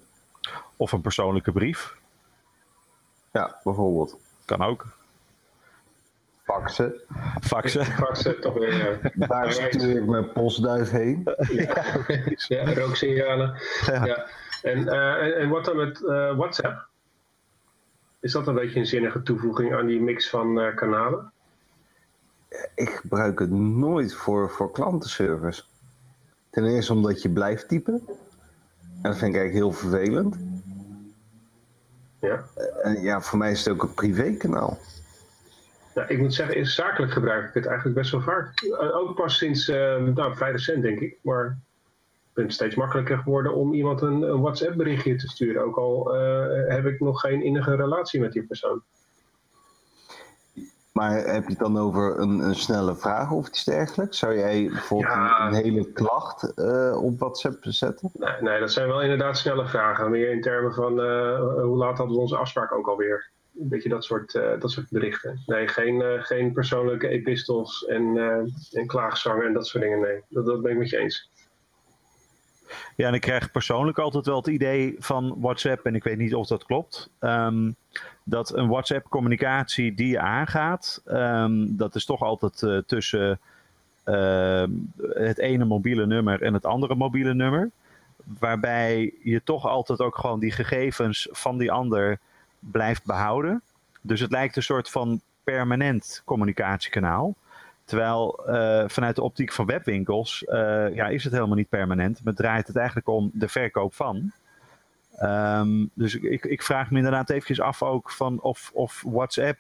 Of een persoonlijke brief. Ja, bijvoorbeeld. Kan ook. Faxen. Faxen. (laughs) Faxen, toch weer. Ja. Daar stuur ik mijn postduif heen. Ja, ja rooksignalen. Ja. ja. En, uh, en, wat dan met uh, WhatsApp? Is dat een beetje een zinnige toevoeging aan die mix van uh, kanalen? Ik gebruik het nooit voor, voor klantenservice. Ten eerste omdat je blijft typen. En dat vind ik eigenlijk heel vervelend. Ja. En ja, voor mij is het ook een privékanaal. Ja, ik moet zeggen, in zakelijk gebruik ik het eigenlijk best wel vaak. Ook pas sinds, nou, vrij recent denk ik. Maar het steeds makkelijker geworden om iemand een, een WhatsApp berichtje te sturen. Ook al heb ik nog geen innige relatie met die persoon. Maar heb je het dan over een, een snelle vraag of iets dergelijks? Zou jij bijvoorbeeld ja. een, hele klacht uh, op WhatsApp zetten? Nee, nee, dat zijn wel inderdaad snelle vragen. Meer in termen van uh, hoe laat hadden we onze afspraak ook alweer? Een beetje dat soort, dat soort berichten. Nee, geen, geen persoonlijke epistels en, en klaagzangen en dat soort dingen. Nee, dat, dat ben ik met je eens. Ja, en ik krijg persoonlijk altijd wel het idee van WhatsApp, en ik weet niet of dat klopt, um, dat een WhatsApp-communicatie die je aangaat, um, dat is toch altijd uh, tussen uh, het ene mobiele nummer en het andere mobiele nummer. Waarbij je toch altijd ook gewoon die gegevens van die ander blijft behouden. Dus het lijkt een soort van permanent communicatiekanaal. Terwijl uh, vanuit de optiek van webwinkels uh, ja, is het helemaal niet permanent. Maar draait het eigenlijk om de verkoop van. Um, dus ik, ik, vraag me inderdaad eventjes af ook van of, of WhatsApp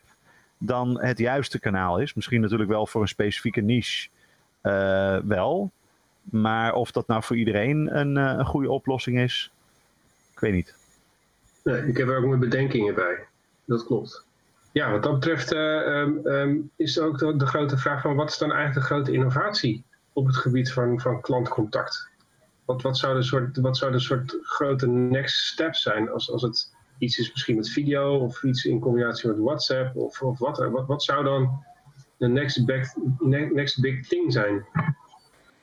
dan het juiste kanaal is. Misschien natuurlijk wel voor een specifieke niche uh, wel. Maar of dat nou voor iedereen een, een goede oplossing is, ik weet niet. Nee, ik heb er ook mijn bedenkingen bij. Dat klopt. Ja, wat dat betreft um, um, is ook de, grote vraag van wat is dan eigenlijk de grote innovatie op het gebied van, van klantcontact? Wat, wat, zou de soort, wat zou de soort grote next step zijn als, als het iets is misschien met video of iets in combinatie met WhatsApp of, of wat, wat, wat zou dan de next big, next big thing zijn?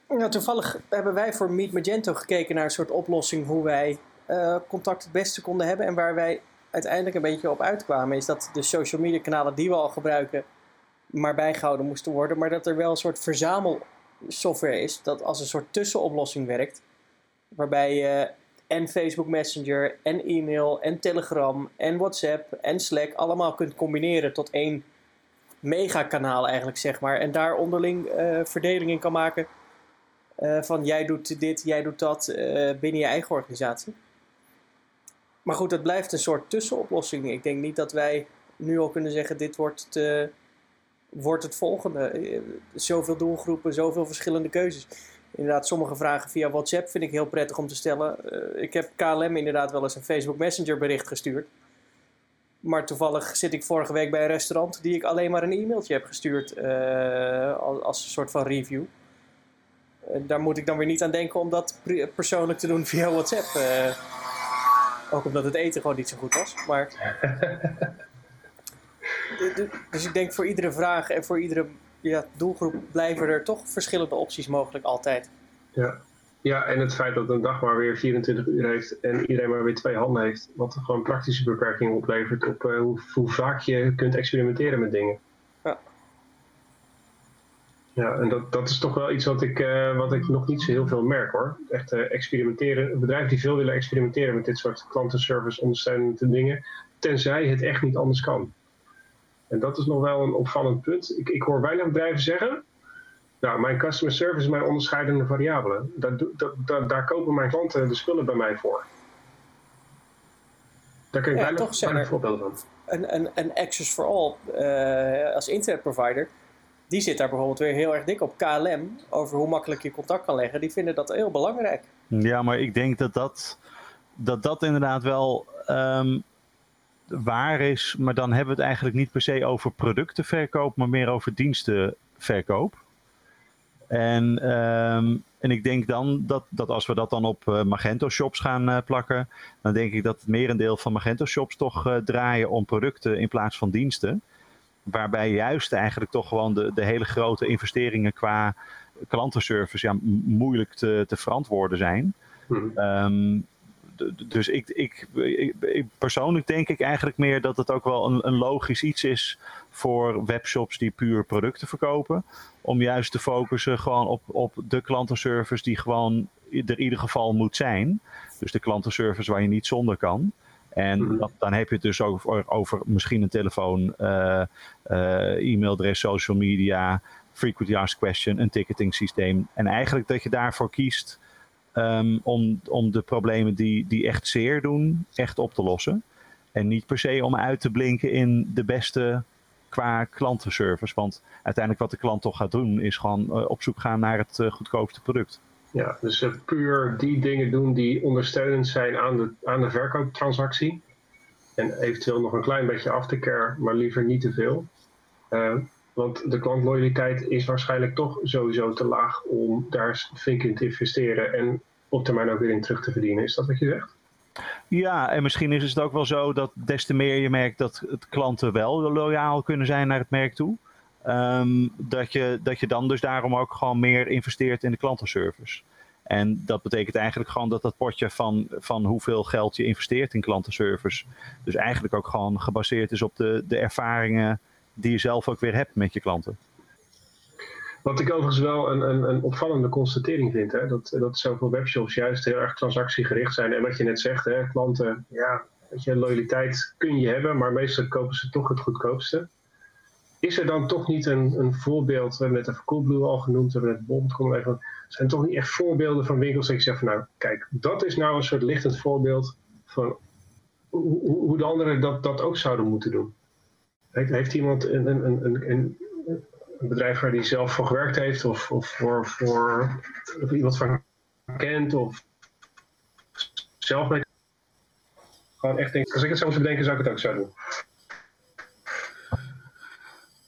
Nou, toevallig hebben wij voor Meet Magento gekeken naar een soort oplossing hoe wij uh, contact het beste konden hebben en waar wij uiteindelijk een beetje op uitkwamen, is dat de social media kanalen die we al gebruiken, maar bijgehouden moesten worden. Maar dat er wel een soort verzamelsoftware is, dat als een soort tussenoplossing werkt. Waarbij je en Facebook Messenger, en e-mail, en Telegram, en WhatsApp, en Slack allemaal kunt combineren tot één megakanaal eigenlijk, zeg maar. En daar onderling uh, verdeling in kan maken. Uh, van jij doet dit, jij doet dat uh, binnen je eigen organisatie. Maar goed, het blijft een soort tussenoplossing. Ik denk niet dat wij nu al kunnen zeggen: dit wordt, te, wordt het volgende. Zoveel doelgroepen, zoveel verschillende keuzes. Inderdaad, sommige vragen via WhatsApp vind ik heel prettig om te stellen. Uh, ik heb KLM inderdaad wel eens een Facebook Messenger bericht gestuurd. Maar toevallig zit ik vorige week bij een restaurant die ik alleen maar een e-mailtje heb gestuurd uh, als, als, een soort van review. Daar moet ik dan weer niet aan denken om dat persoonlijk te doen via WhatsApp. Ook omdat het eten gewoon niet zo goed was. Maar... (laughs) dus ik denk voor iedere vraag en voor iedere ja, doelgroep blijven er toch verschillende opties mogelijk altijd. Ja. ja, en het feit dat een dag maar weer 24 uur heeft en iedereen maar weer twee handen heeft, wat gewoon praktische beperkingen oplevert op uh, hoe, hoe, vaak je kunt experimenteren met dingen. Ja. En dat, dat is toch wel iets wat ik, uh, wat ik nog niet zo heel veel merk hoor. Echt uh, experimenteren. Bedrijven die veel willen experimenteren met dit soort klantenservice ondersteunende dingen, tenzij het echt niet anders kan. En dat is nog wel een opvallend punt. Ik, ik hoor weinig bedrijven zeggen, nou, mijn customer service is mijn onderscheidende variabele. Daar, dat, daar kopen mijn klanten de spullen bij mij voor. Daar kan ik ja, weinig, toch zijn er, voorbeelden van. een, een, een Access for All uh, als internetprovider, die zit daar bijvoorbeeld weer heel erg dik op. KLM, over hoe makkelijk je contact kan leggen, die vinden dat heel belangrijk. Ja, maar ik denk dat dat, dat, dat inderdaad wel um, waar is. Maar dan hebben we het eigenlijk niet per se over productenverkoop, maar meer over dienstenverkoop. En, um, en ik denk dan dat, dat als we dat dan op uh, Magento shops gaan uh, plakken, dan denk ik dat het merendeel van Magento shops toch uh, draaien om producten in plaats van diensten. Waarbij juist eigenlijk toch gewoon de, de hele grote investeringen qua klantenservice ja, moeilijk te, te verantwoorden zijn. Mm um, dus ik, ik, ik, persoonlijk denk ik eigenlijk meer dat het ook wel een, een, logisch iets is voor webshops die puur producten verkopen. Om juist te focussen gewoon op, op de klantenservice die gewoon er in ieder geval moet zijn. Dus de klantenservice waar je niet zonder kan. En mhm. dat, dan heb je het dus over, over misschien een telefoon, uh, uh, e-mailadres, social media, frequently asked question, een ticketing systeem. En eigenlijk dat je daarvoor kiest um, om, om de problemen die, die echt zeer doen, echt op te lossen. En niet per se om uit te blinken in de beste qua klantenservice. Want uiteindelijk wat de klant toch gaat doen, is gewoon uh, op zoek gaan naar het goedkoopste product. Ja, dus uh, puur die dingen doen die ondersteunend zijn aan de, aan de verkooptransactie. En eventueel nog een klein beetje aftercare, maar liever niet te veel. Want de klantloyaliteit is waarschijnlijk toch sowieso te laag om daar flink in te investeren en op termijn ook weer in terug te verdienen. Is dat wat je zegt? Ja, en misschien is het ook wel zo dat des te meer je merkt dat klanten wel loyaal kunnen zijn naar het merk toe. Um, dat, je, dat je dan dus daarom ook gewoon meer investeert in de klantenservice. En dat betekent eigenlijk gewoon dat dat potje van, van hoeveel geld je investeert in klantenservice, dus eigenlijk ook gewoon gebaseerd is op de, de ervaringen die je zelf ook weer hebt met je klanten. Wat ik overigens wel een, een, een opvallende constatering vind, hè, dat, dat zoveel webshops juist heel erg transactiegericht zijn. En wat je net zegt, hè, klanten, ja, weet je, loyaliteit kun je hebben, maar meestal kopen ze toch het goedkoopste. Is er dan toch niet een, een voorbeeld, we hebben net even Coolblue al genoemd, we hebben net Bond, even, zijn toch niet echt voorbeelden van winkels dat je zegt van nou, kijk, dat is nou een soort lichtend voorbeeld van hoe, hoe de anderen dat, dat ook zouden moeten doen. Heeft iemand een, een, een, een, een bedrijf waar hij zelf voor gewerkt heeft, of, of voor, voor of iemand van kent, of zelf mee. Gewoon echt denk, als ik het zou moeten bedenken, zou ik het ook zo doen.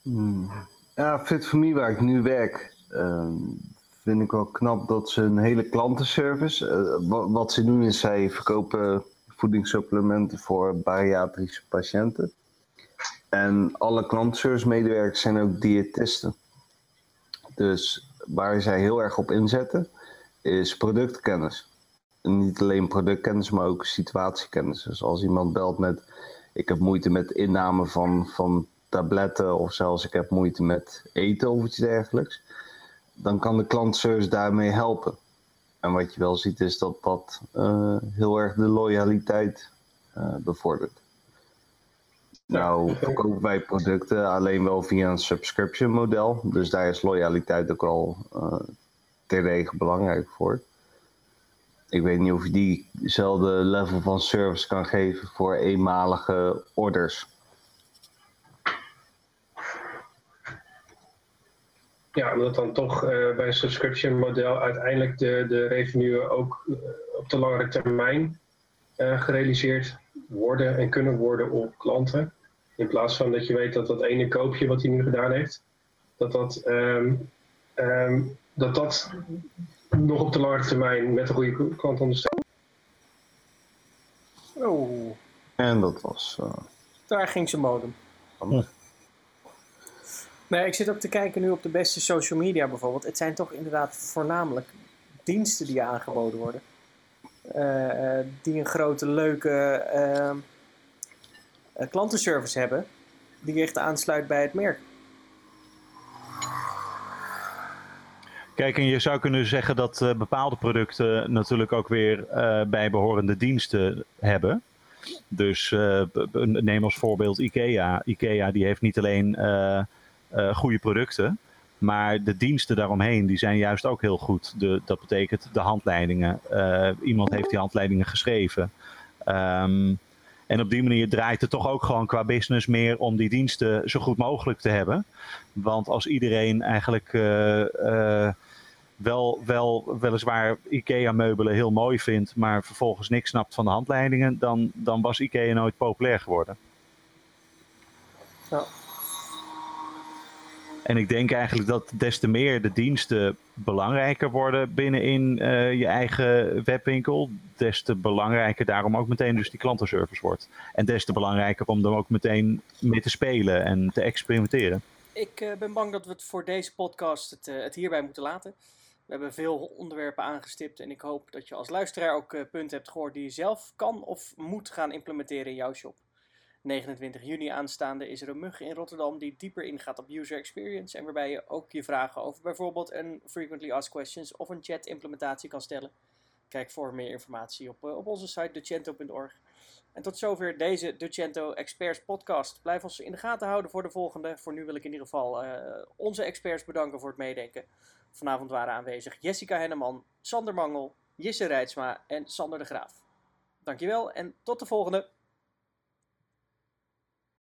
Hmm. Ja, Fit for Me, waar ik nu werk, uh, vind ik wel knap dat ze een hele klantenservice. Uh, wat ze doen is, zij verkopen voedingssupplementen voor bariatrische patiënten. En alle klantenservice-medewerkers zijn ook diëtisten. Dus waar zij heel erg op inzetten, is productkennis. En niet alleen productkennis, maar ook situatiekennis. Dus als iemand belt met: Ik heb moeite met inname van, van tabletten, of zelfs ik heb moeite met eten of iets dergelijks, dan kan de klantenservice daarmee helpen. En wat je wel ziet, is dat dat uh, heel erg de loyaliteit uh, bevordert. Nou, verkopen wij producten alleen wel via een subscription model. Dus daar is loyaliteit ook al uh, terdege belangrijk voor. Ik weet niet of je diezelfde level van service kan geven voor eenmalige orders. Ja, omdat dan toch uh, bij een subscription model uiteindelijk de, de revenue ook uh, op de langere termijn uh, gerealiseerd worden en kunnen worden op klanten. In plaats van dat je weet dat dat ene koopje wat hij nu gedaan heeft, dat dat, um, um, dat, dat nog op de lange termijn met een goede klant ondersteunt. Oh. En dat was. Uh... Daar ging zijn modem. Nee, ik zit ook te kijken nu op de beste social media bijvoorbeeld. Het zijn toch inderdaad voornamelijk diensten die aangeboden worden. Uh, die een grote, leuke uh, eh, klantenservice hebben die echt aansluit bij het merk. Kijk, en je zou kunnen zeggen dat bepaalde producten natuurlijk ook weer bijbehorende diensten hebben. Dus neem als voorbeeld IKEA. IKEA die heeft niet alleen goede producten, maar de diensten daaromheen die zijn juist ook heel goed. De, dat betekent de handleidingen. iemand heeft die handleidingen geschreven. Um, En op die manier draait het toch ook gewoon qua business meer om die diensten zo goed mogelijk te hebben. Want als iedereen eigenlijk wel, wel weliswaar IKEA-meubelen heel mooi vindt, maar vervolgens niks snapt van de handleidingen, dan, dan was IKEA nooit populair geworden. Ja. En ik denk eigenlijk dat des te meer de diensten belangrijker worden binnenin uh, je eigen webwinkel, des te belangrijker daarom ook meteen dus die klantenservice wordt. En des te belangrijker om er ook meteen mee te spelen en te experimenteren. Ik uh, ben bang dat we het voor deze podcast het, uh, het hierbij moeten laten. We hebben veel onderwerpen aangestipt en ik hoop dat je als luisteraar ook punten hebt gehoord die je zelf kan of moet gaan implementeren in jouw shop. 29 juni aanstaande is er een mug in Rotterdam die dieper ingaat op user experience en waarbij je ook je vragen over bijvoorbeeld een frequently asked questions of een chat implementatie kan stellen. Kijk voor meer informatie op, uh, op onze site decento.org. En tot zover deze Decento Experts podcast. Blijf ons in de gaten houden voor de volgende. Voor nu wil ik in ieder geval uh, onze experts bedanken voor het meedenken. Vanavond waren aanwezig Jessica Henneman, Sander Mangel, Jisse Rijtsma en Sander de Graaf. Dankjewel en tot de volgende!